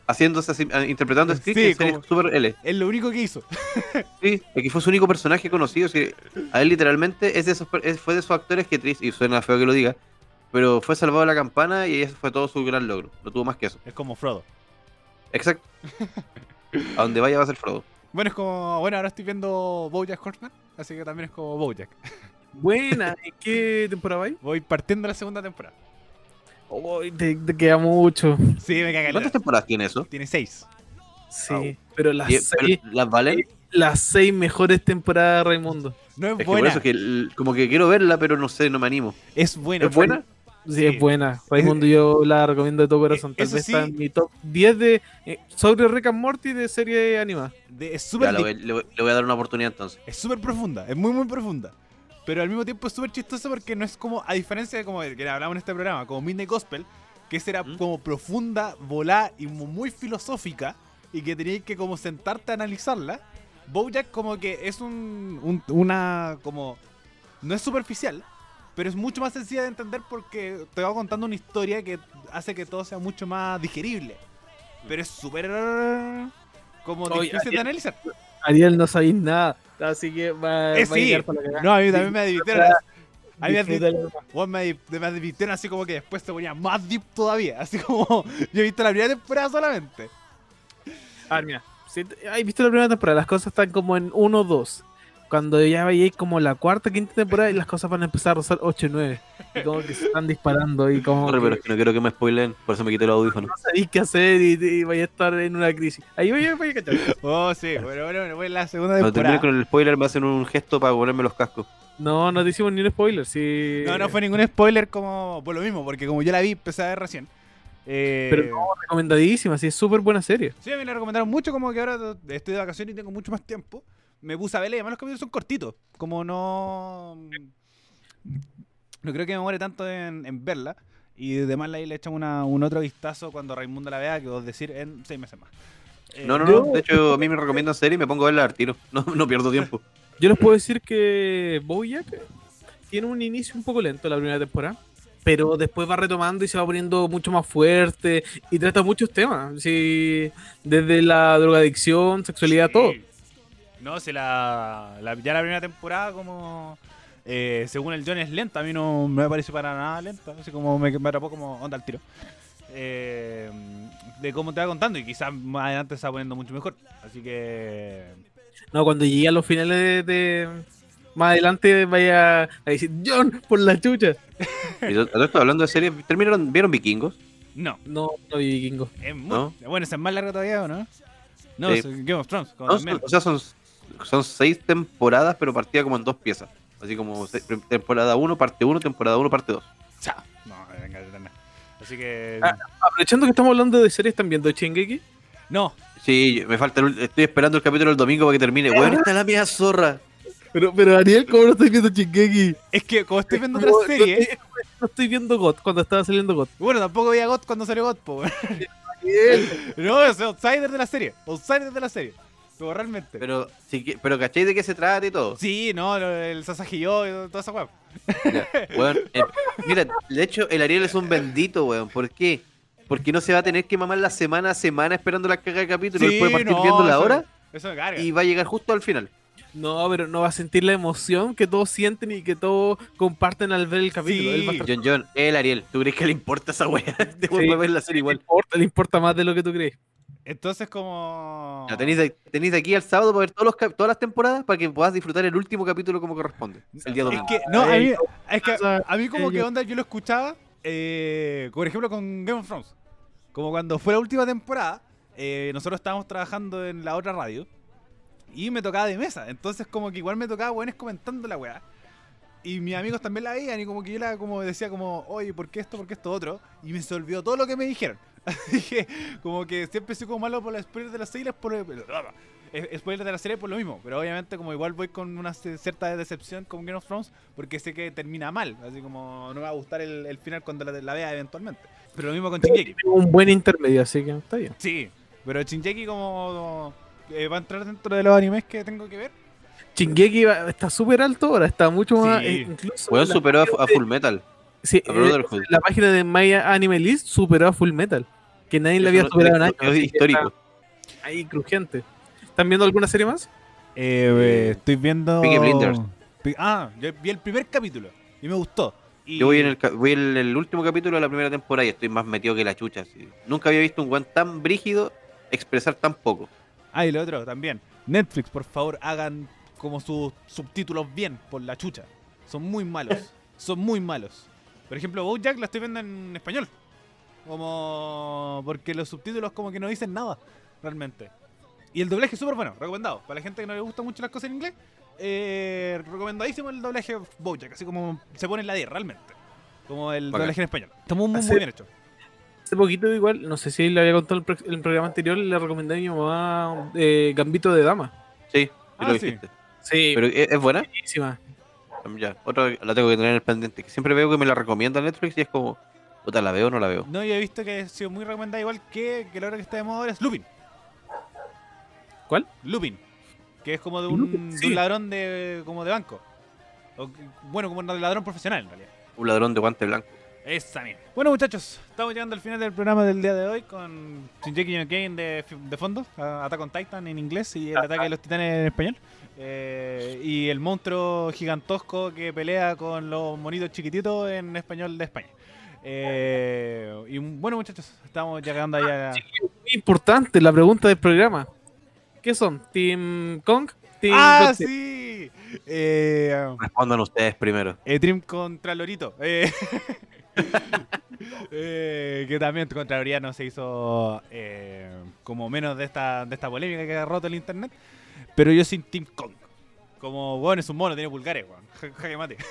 haciéndose así, ah, interpretando Sí, en como- Super L. Es lo único que hizo. Sí, es que fue su único personaje conocido. sí. a él literalmente es de esos, fue de esos actores que triste, y suena feo que lo diga, pero fue salvado de la campana y ese fue todo su gran logro. No tuvo más que eso. Es como Frodo. Exacto. A donde vaya va a ser Frodo. Bueno, es como. Bueno, ahora estoy viendo Bojack Horseman, así que también es como Bojack. Buena, ¿en qué temporada vais? Voy partiendo la segunda temporada. Uy, te, te queda mucho. Sí, me caga ¿Cuántas temporadas tiene eso? Tiene seis. Sí, pero las seis, pero ¿Las valen? las seis mejores temporadas de Raimundo. No es, Es que por buena. eso es que como que quiero verla, pero no sé, no me animo. Es buena. ¿Es buena? Sí, Sí. es buena. Raimundo yo la recomiendo de todo corazón. Tal vez sí. está en mi top 10 de eh, sobre Rick and Morty de serie animada. De- es Ya, súper le, voy, le voy- a dar una oportunidad entonces. Es súper profunda, es muy muy profunda. Pero al mismo tiempo es súper chistoso porque no es como, a diferencia de como el que hablamos en este programa, como Midnight Gospel, que era ¿Mm? como profunda, volá y mu- muy filosófica, y que tenías que como sentarte a analizarla. Bojack como que es un, un- una como no es superficial, pero es mucho más sencilla de entender porque te va contando una historia que hace que todo sea mucho más digerible. Pero es súper como Oye, difícil de analizar. Ariel no sabéis nada. Así que va, Eh, va sí. para la. No, a mí también me advirtieron. A mí me me, así como que después se ponía más deep todavía. Así como yo he visto la primera temporada solamente. A ver, mira. Si ¿Has visto la primera temporada? Las cosas están como en 1 2. Cuando ya veis como la cuarta, quinta temporada y las cosas van a empezar a rozar 8 y 9. Y como que se están disparando y como Corre, pero es que no quiero que me spoilen, por eso me quité el audífono. no sabéis qué hacer y, y vais a estar en una crisis. Ahí voy a, voy a cachar. Oh, sí. Bueno, bueno, bueno, voy en la segunda Cuando termine temporada. con el spoiler me hacen un gesto para ponerme los cascos. No, no te hicimos ni un spoiler. Sí. No, no fue ningún spoiler como por lo mismo, porque como yo la vi, empecé a ver recién. Eh, Pero no, recomendadísima, sí, es súper buena serie. Sí, a mí me la recomendaron mucho, como que ahora estoy de vacaciones y tengo mucho más tiempo. Me puse a verla y además los capítulos son cortitos. Como no. No creo que me muere tanto en, en verla. Y además ahí le echan una, un otro vistazo cuando Raimundo la vea, que os decir en seis meses más. Eh, No, no, no. De hecho, a mí me recomiendan serie y me pongo a verla al tiro. No, no pierdo tiempo. Yo les puedo decir que Bojack tiene un inicio un poco lento la primera temporada, pero después va retomando y se va poniendo mucho más fuerte y trata muchos temas, sí, desde la drogadicción, sexualidad, sí. todo. No, si la, la- ya la primera temporada, como. eh, según el John es lenta, a mí no me parece para nada lenta. Así como me, me atrapó como onda al tiro. Eh, de cómo te va contando y quizás más adelante se va poniendo mucho mejor. Así que. No, cuando llegue a los finales de, de- más adelante vaya a decir John por la chucha. Esto hablando de series, ¿terminaron, ¿vieron Vikingos? No, No, no vi vikingo. es muy. ¿No? Bueno, esa es más larga todavía, ¿o no? No, Sí. Game of Thrones. como No, también. son- o sea, son, son seis temporadas, pero partida como en dos piezas. Así como temporada 1, parte 1, temporada 1, parte 2. Chao. No, venga, venga. Así que. Ah. Aprovechando que estamos hablando de series, ¿están viendo Shingeki? No, Sí, me falta el estoy esperando el capítulo del domingo para que termine. Weón, esta es la mía zorra. Pero, pero Ariel, ¿cómo no estoy viendo Shingeki? es que como estoy viendo otra no serie. estoy- No estoy viendo God cuando estaba saliendo God. Bueno, tampoco veía God cuando salió God, po. No, es outsider de la serie. Outsider de la serie. Pero realmente. Pero, sí que- pero ¿cachai de qué se trata y todo? Sí, no, el Sasagi yo y toda esa weá. Weón, eh, mira, de hecho, el Ariel es un bendito, weón. ¿Por qué? Porque no se va a tener que mamar la semana a semana esperando la caga de capítulo. Él puede partir no, viendo la hora Eso me carga. y va a llegar justo al final. No, pero no va a sentir la emoción que todos sienten y que todos comparten al ver el capítulo. Sí. Él John John, el Ariel, ¿tú crees que le importa esa weá? Te Sí. voy a ver la serie le igual. importa, le importa más de lo que tú crees. Entonces, como. Ya, tenéis, de, tenéis aquí al sábado para ver todos los, cap- todas las temporadas para que puedas disfrutar el último capítulo como corresponde. El día Es domingo. que, no, a mí, es que a mí como que onda yo lo escuchaba, eh, por ejemplo con Game of Thrones. Como cuando fue la última temporada, eh, nosotros estábamos trabajando en la otra radio y me tocaba de mesa. Entonces como que igual me tocaba weones comentando la weá. Y mis amigos también la veían y como que yo la como decía como, oye, ¿por qué esto? ¿Por qué esto otro? Y me se olvidó todo lo que me dijeron. Así que como que siempre soy como malo por los spoilers de las series por spoilers de la serie por lo mismo. Pero obviamente como igual voy con una cierta decepción con Game of Thrones porque sé que termina mal. Así como no me va a gustar el, el final cuando la, la vea eventualmente. Pero lo mismo con Shingeki. Un buen intermedio, así que está bien. Sí, pero Shingeki como eh, va a entrar dentro de los animes que tengo que ver. Shingeki va- está súper alto ahora, está mucho más. Sí. eh, incluso la superó a, página a de- Full Metal. sí, a eh, la página de My Anime List superó a Full Metal. que nadie le había no- superado en años. es histórico. Ahí crujiente. ¿Están viendo alguna serie más? Eh, eh, estoy viendo. Peaky Blinders. Ah, yo vi el primer capítulo y me gustó. Y- Yo voy en el, voy en el último capítulo de la primera temporada y estoy más metido que la chucha. así. Nunca había visto un guan tan brígido expresar tan poco. Ah, y lo otro también. Netflix, por favor, hagan como sus subtítulos bien, por la chucha. Son muy malos. Son muy malos. Por ejemplo, Bojack la estoy viendo en español. Como... Porque los subtítulos como que no dicen nada, realmente. Y el doblaje es súper bueno, recomendado. Para la gente que no le gustan mucho las cosas en inglés, eh, recomendadísimo el doblaje Bojack. Así como se pone en la 10, realmente. Como el Bacán. doblaje en español. Está muy, muy bien hecho. Hace poquito igual, no sé si le había contado en el, el programa anterior, le recomendé a mi mamá eh, Gambito de Dama. Sí, sí Ah, lo sí. dijiste. Sí, Pero ¿es, es buena? buenísima. Ya, otra la tengo que tener en el pendiente. Que siempre veo que me la recomienda Netflix y es como, puta, ¿la veo o no la veo? No, yo he visto que ha sido muy recomendada igual que, que la hora que está de moda ahora es Lupin. ¿Cuál? Lupin. Que es como de un, de ladrón de como de banco. O bueno, como un ladrón profesional en realidad. Un ladrón de guante blanco. Esa misma. Bueno, muchachos, estamos llegando al final del programa del día de hoy con Shinjeki no Kyojin de, de fondo, Attack on Titan en inglés y el ataque de los titanes en español. Eh, y el monstruo gigantosco que pelea con los monitos chiquititos en español de España. Eh, y bueno, muchachos, estamos llegando ahí a... Muy importante la pregunta del programa. ¿Qué son? ¿Team Kong? ¿Team ¡Ah, Godzilla? sí! Eh, Respondan ustedes primero. eh, Dream contra Lorito. Eh, que también contra Loriano se hizo eh, como menos de esta, de esta polémica que ha roto el internet. Pero yo sin Team Kong. Como, bueno, es un mono, tiene pulgares, weón. Ja- Jaque mate.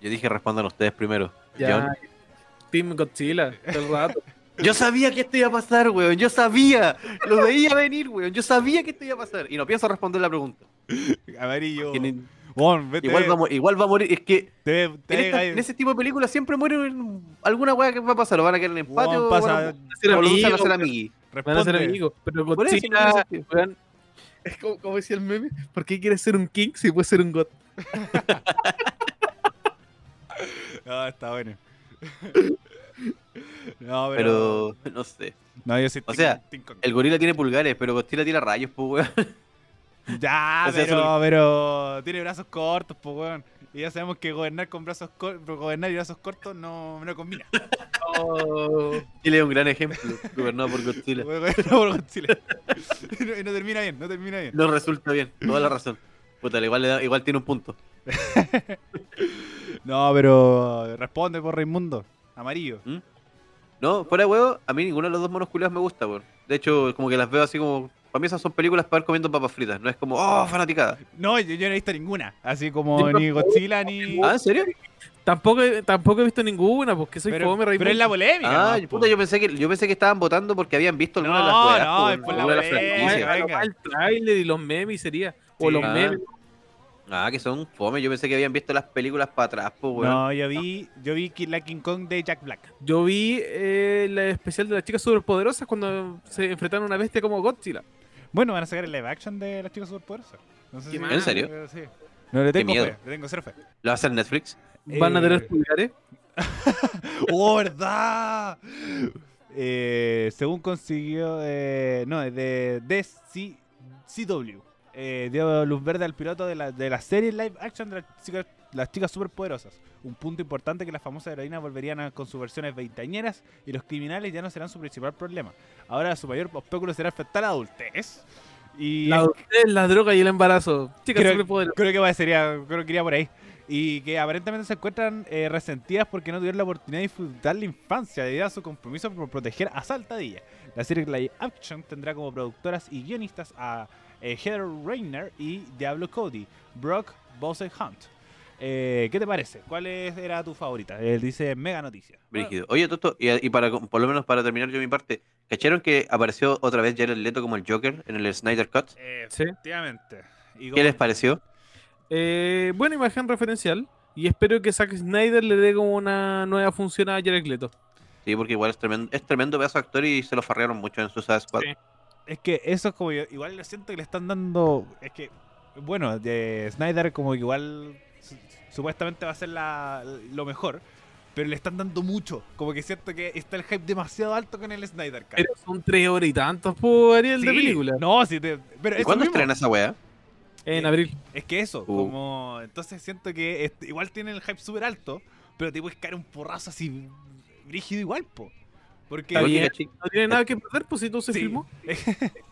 Yo dije respondan ustedes primero. Ya. John. Team Godzilla, el rato. Yo sabía que esto iba a pasar, weón. Yo sabía. Lo veía venir, weón. Yo sabía que esto iba a pasar. Y no pienso responder la pregunta. Amarillo. Tienen- Vete, Igual, va, igual va a morir. Es que te- en, te- esta- en ese tipo de películas siempre muere alguna weá que va a pasar. O van a quedar en empate weón, o, pasa, van a- ser amigos. Van a ser amigos. Pero es como, como decía el meme, ¿por qué quieres ser un King si puedes ser un God? No, está bueno. no, pero... Pero no sé. No, yo sí O sea. El gorila tiene pulgares, pero Godzilla tiene rayos, pues, weón. Ya, pero, tiene brazos cortos, pues, weón. Y ya sabemos que gobernar con brazos cortos, gobernar y brazos cortos no, no combina. Chile es un gran ejemplo, gobernado por Godzilla. Gobernar por Godzilla. y, no, y no termina bien, no termina bien. No resulta bien, toda la razón. Puta, igual, le da- igual tiene un punto. No, pero responde por Raimundo. Amarillo. No, fuera de huevo, a mí ninguno de los dos monos me gusta, weón. De hecho, como que las veo así como. Para mí esas son películas para ver comiendo papas fritas. No es como, oh, fanaticada. No, yo, yo no he visto ninguna. Así como ni. Godzilla ni. Ah, ¿en serio? Tampoco, tampoco he visto ninguna, porque soy pero, fome, pero es la polémica. Ah, ¿no? puta, yo pensé que yo pensé que estaban votando porque habían visto alguna de las No, weas, no, es por la polémica. Ah, el trailer y los memes sería. O Sí. los Ah. memes. Ah, que son fome. Yo pensé que habían visto las películas para atrás, pues, weón. No, yo vi, yo vi la King Kong de Jack Black. Yo vi eh, la especial de las chicas superpoderosas cuando se enfrentaron a una bestia como Godzilla. Bueno, van a sacar el live action de las chicas superpoderosas. No sé ¿Qué si- más? ¿En serio? Eh, Sí. No, le tengo miedo. fe, le tengo cero fe. ¿Lo va a hacer Netflix? Van a Eh, tener pulgares. ¡Oh, verdad! Eh, según consiguió. eh, no, es de DC CW. Eh, dio luz verde al piloto de la, de la serie live action de las chicas, las chicas superpoderosas. Un punto importante que las famosas heroínas volverían a- con sus versiones veinteañeras y los criminales ya no serán su principal problema. Ahora su mayor obstáculo será afectar a la adultez. Y La adultez, la droga y el embarazo. Chicas Creo- superpoderosas. Creo que va, sería, creo que iría por ahí. Y que aparentemente se encuentran eh, resentidas porque no tuvieron la oportunidad de disfrutar la infancia debido a su compromiso por proteger a Saltadilla. La serie Live Action tendrá como productoras y guionistas a eh, Heather Rainer y Diablo Cody, Brock Bose Hunt. Eh, ¿Qué te parece? ¿Cuál es- era tu favorita? Él dice mega noticia. Brígido. Oye, Toto, y, y para por lo menos para terminar yo mi parte, ¿cacharon que apareció otra vez Jared Leto como el Joker en el Snyder Cut? Eh, Sí. efectivamente. Y ¿Qué les pareció? Eh, buena imagen referencial. Y espero que Zack Snyder le dé como una nueva función a Jared Leto. Sí, porque igual es tremendo, es tremendo pedazo de actor y se lo farrearon mucho en Suicide Squad. Sí. Es que eso es como. Igual lo siento que le están dando. Es que. Bueno, de Snyder, como que igual. Su- Supuestamente va a ser la, lo mejor. pero le están dando mucho. Como que siento que está el hype demasiado alto con el Snyder Cut. Pero son tres horas y tantos por Ariel de película. No, sí, te- pero ¿Y cuándo mismo. estrena esa weá? En abril. Es que eso, Uh. como. Entonces siento que este- igual tiene el hype súper alto, pero te puedes caer un porrazo así rígido igual, po. Porque. Bien. No tiene nada que perder, pues si todo se Sí. filmó.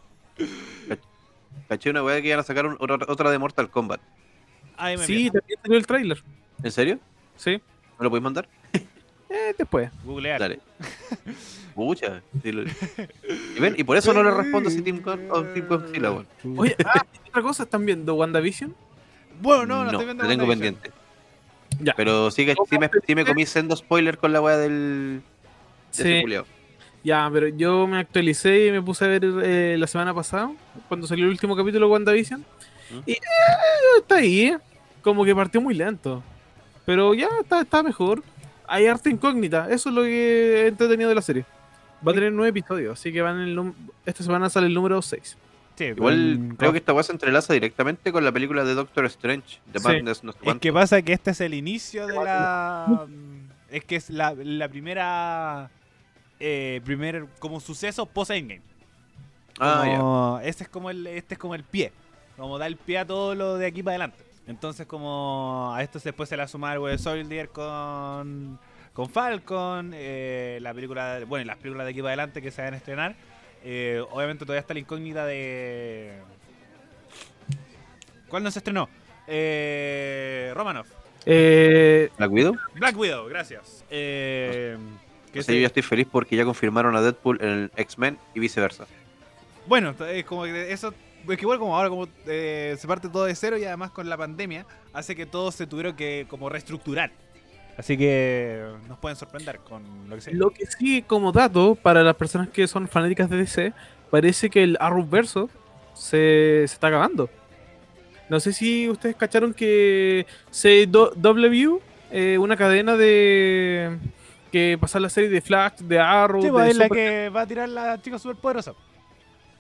Caché una weá que iban a sacar un- otra, otra de Mortal Kombat. Sí, pierdo. también salió el tráiler. ¿En serio? Sí. ¿Me lo podéis mandar? Eh, después. Googlear. Dale. Lo- Y ven, y por eso no le respondo si Team Con o Team Godzilla, weón. Oye, ah, y otra cosa, ¿están viendo WandaVision? Bueno, no, no, estoy viendo lo tengo pendiente. Ya. Pero sí, que, sí, me, sí me comí sendo spoiler con la weá del. de Sí. Ya, pero yo me actualicé y me puse a ver eh, la semana pasada, cuando salió el último capítulo de WandaVision. ¿Mm? Y eh, está ahí, como que partió muy lento. Pero ya está, está mejor. Hay arte incógnita, eso es lo que he entretenido de la serie. Va a tener nueve episodios, así que van en el esta semana sale el número 6. Sí, Igual con- creo que esta weá se entrelaza directamente con la película de Doctor Strange. The Sí. Madness, no sé Es que pasa que este es el inicio de la. Es que es la, la primera. Eh, primer como suceso post endgame. Ah, ya. Ese es como el, este es como el pie. Como da el pie a todo lo de aquí para adelante. Entonces como a esto después se le suma algo de Soldier con, con Falcon, eh, la película, bueno, las películas de aquí para adelante que se van a estrenar. Eh, obviamente todavía está la incógnita de... ¿Cuál no se estrenó? Eh, Romanoff. Eh, ¿La cuido? Black Widow, gracias. Eh, que O sea, yo se- ya estoy feliz porque ya confirmaron a Deadpool en el X-Men y viceversa. Bueno, es como que eso. Es que igual como ahora como eh, se parte todo de cero y además con la pandemia hace que todo se tuvieron que como reestructurar. Así que nos pueden sorprender con lo que sea. lo que sí, como dato, para las personas que son fanáticas de DC, parece que el Arrowverso se, se está acabando. No sé si ustedes cacharon que CW, eh, una cadena de que pasa la serie de Flash, de Arrow, Sí, de pues, es la que va a tirar la chica superpoderosa.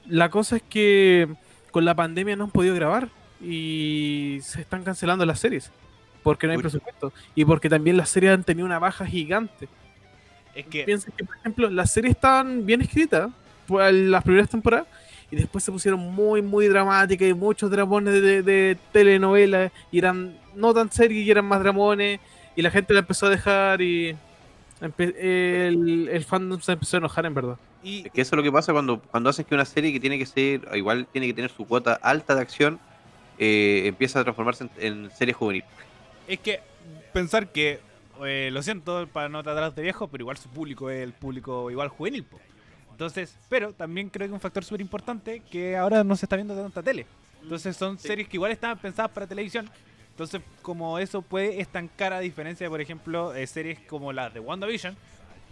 La cosa es que con la pandemia no han podido grabar y se están cancelando las series porque no hay Uy. presupuesto y porque también las series han tenido una baja gigante. Es que Piensen que, por ejemplo, las series estaban bien escritas pues, las primeras temporadas y después se pusieron muy, muy dramáticas y muchos dramones de, de telenovelas y eran no tan serias y eran más dramones y la gente la empezó a dejar y el, el fandom se empezó a enojar en verdad. y, Es que eso es lo que pasa cuando, cuando haces que una serie que tiene que ser, igual tiene que tener su cuota alta de acción, eh, empieza a transformarse en, en serie juvenil. es que pensar que eh, lo siento para no tratar de viejo, pero igual su público es el público igual juvenil. po. Entonces, pero también creo que un factor súper importante que ahora no se está viendo tanta tele. Entonces son series que igual estaban pensadas para televisión. Entonces, como eso puede estancar a diferencia de, por ejemplo, eh, series como las de WandaVision,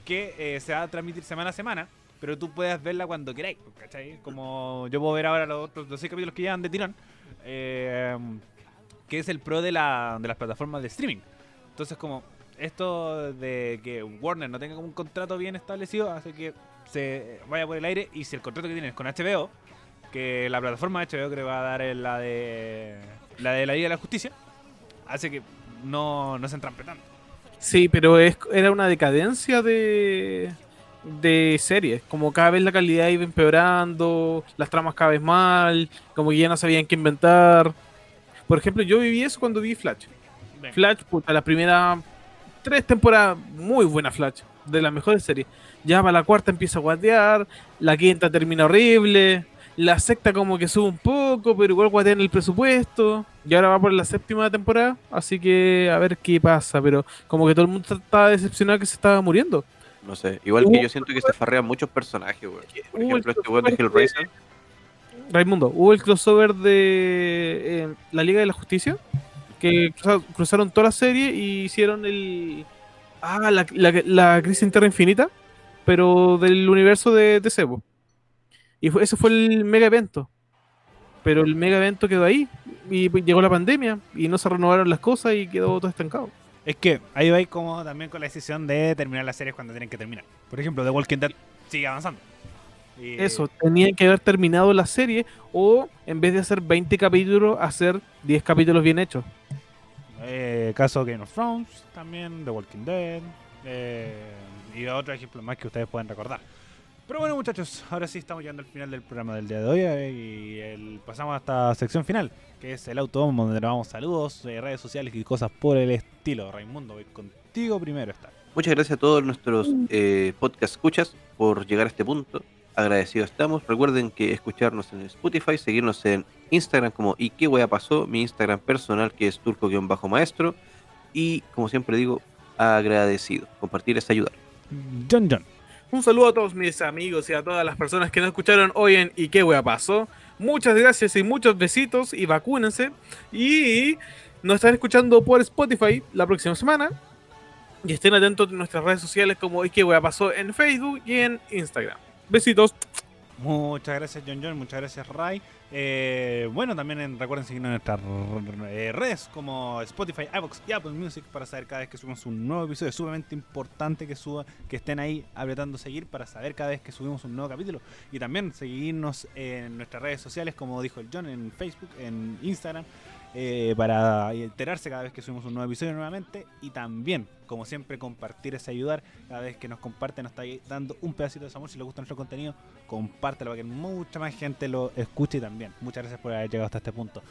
que eh, se va a transmitir semana a semana, pero tú puedes verla cuando queráis, ¿cachai? Como yo puedo ver ahora los otros los seis capítulos que llevan de tirón, eh, que es el pro de, la, de las plataformas de streaming. Entonces, como esto de que Warner no tenga como un contrato bien establecido, hace que se vaya por el aire y si el contrato que tienes con HBO, que la plataforma de HBO creo que va a dar es la de la de la Liga de la Justicia, hace que no, no se entrampe tanto. Sí, pero es, era una decadencia de, de series. Como cada vez la calidad iba empeorando, las tramas cada vez mal, como que ya no sabían qué inventar. Por ejemplo, yo viví eso cuando vi Flash. Flash, puta, la primera tres temporadas, muy buena Flash, de las mejores series. Ya para la cuarta empieza a guatear, la quinta termina horrible, la sexta como que sube un poco, pero igual guatea en el presupuesto. Y ahora va por la séptima temporada, así que a ver qué pasa, pero como que todo el mundo estaba decepcionado que se estaba muriendo. No sé, igual que yo siento que se farrean muchos personajes, weón. Por Hubo ejemplo, este weón de Hellraiser. Raimundo, hubo el crossover de eh, la Liga de la Justicia, que cruza- cruzaron toda la serie y hicieron el... Ah, la, la, la crisis interna infinita, pero del universo de, de Sebo. Y fue- ese fue el mega evento. Pero el mega evento quedó ahí y pues llegó la pandemia y no se renovaron las cosas y quedó todo estancado. Es que ahí vais como también con la decisión de terminar las series cuando tienen que terminar. Por ejemplo, The Walking Dead sigue avanzando. Y- Eso, tenían que haber terminado la serie o en vez de hacer 20 capítulos, hacer 10 capítulos bien hechos. Eh, caso Game of Thrones, también The Walking Dead. Eh, y otros ejemplos más que ustedes pueden recordar. Pero bueno, muchachos, ahora sí estamos llegando al final del programa del día de hoy eh, y el- pasamos a esta sección final, que es el autobombo, donde grabamos saludos, eh, redes sociales y cosas por el estilo. Raimundo, voy contigo primero esta. Muchas gracias a todos nuestros eh, podcast escuchas por llegar a este punto. Agradecidos estamos. Recuerden que escucharnos en Spotify, seguirnos en Instagram como y qué wea pasó, mi Instagram personal que es turco-maestro. Y como siempre digo, agradecido. Compartir es ayudar. John John. Un saludo a todos mis amigos y a todas las personas que nos escucharon hoy en ¿Y qué pasó? Muchas gracias y muchos besitos y vacúnense. Y nos están escuchando por Spotify la próxima semana. Y estén atentos a nuestras redes sociales como ¿Y qué wea pasó? en Facebook y en Instagram. Besitos. Muchas gracias, John John. Muchas gracias, Ray. Eh, bueno, también en- recuerden seguirnos en nuestras eh, redes como Spotify, iVoox y Apple Music para saber cada vez que subimos un nuevo episodio. Es sumamente importante que suba, que estén ahí apretando seguir para saber cada vez que subimos un nuevo capítulo. Y también seguirnos en nuestras redes sociales, como dijo el John, en Facebook, en Instagram, eh, para enterarse cada vez que subimos un nuevo episodio nuevamente. Y también, como siempre, compartir es ayudar. Cada vez que nos comparten, nos está dando un pedacito de su amor. Si les gusta nuestro contenido, compártelo para que mucha más gente lo escuche y también. Muchas gracias por haber llegado hasta este punto.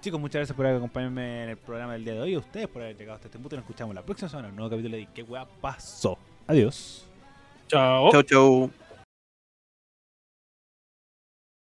Chicos, muchas gracias por acompañarme en el programa del día de hoy. A ustedes por haber llegado hasta este punto. Y nos escuchamos la próxima semana en un nuevo capítulo de ¿Qué weá pasó? Adiós. Chao. Chau, chau.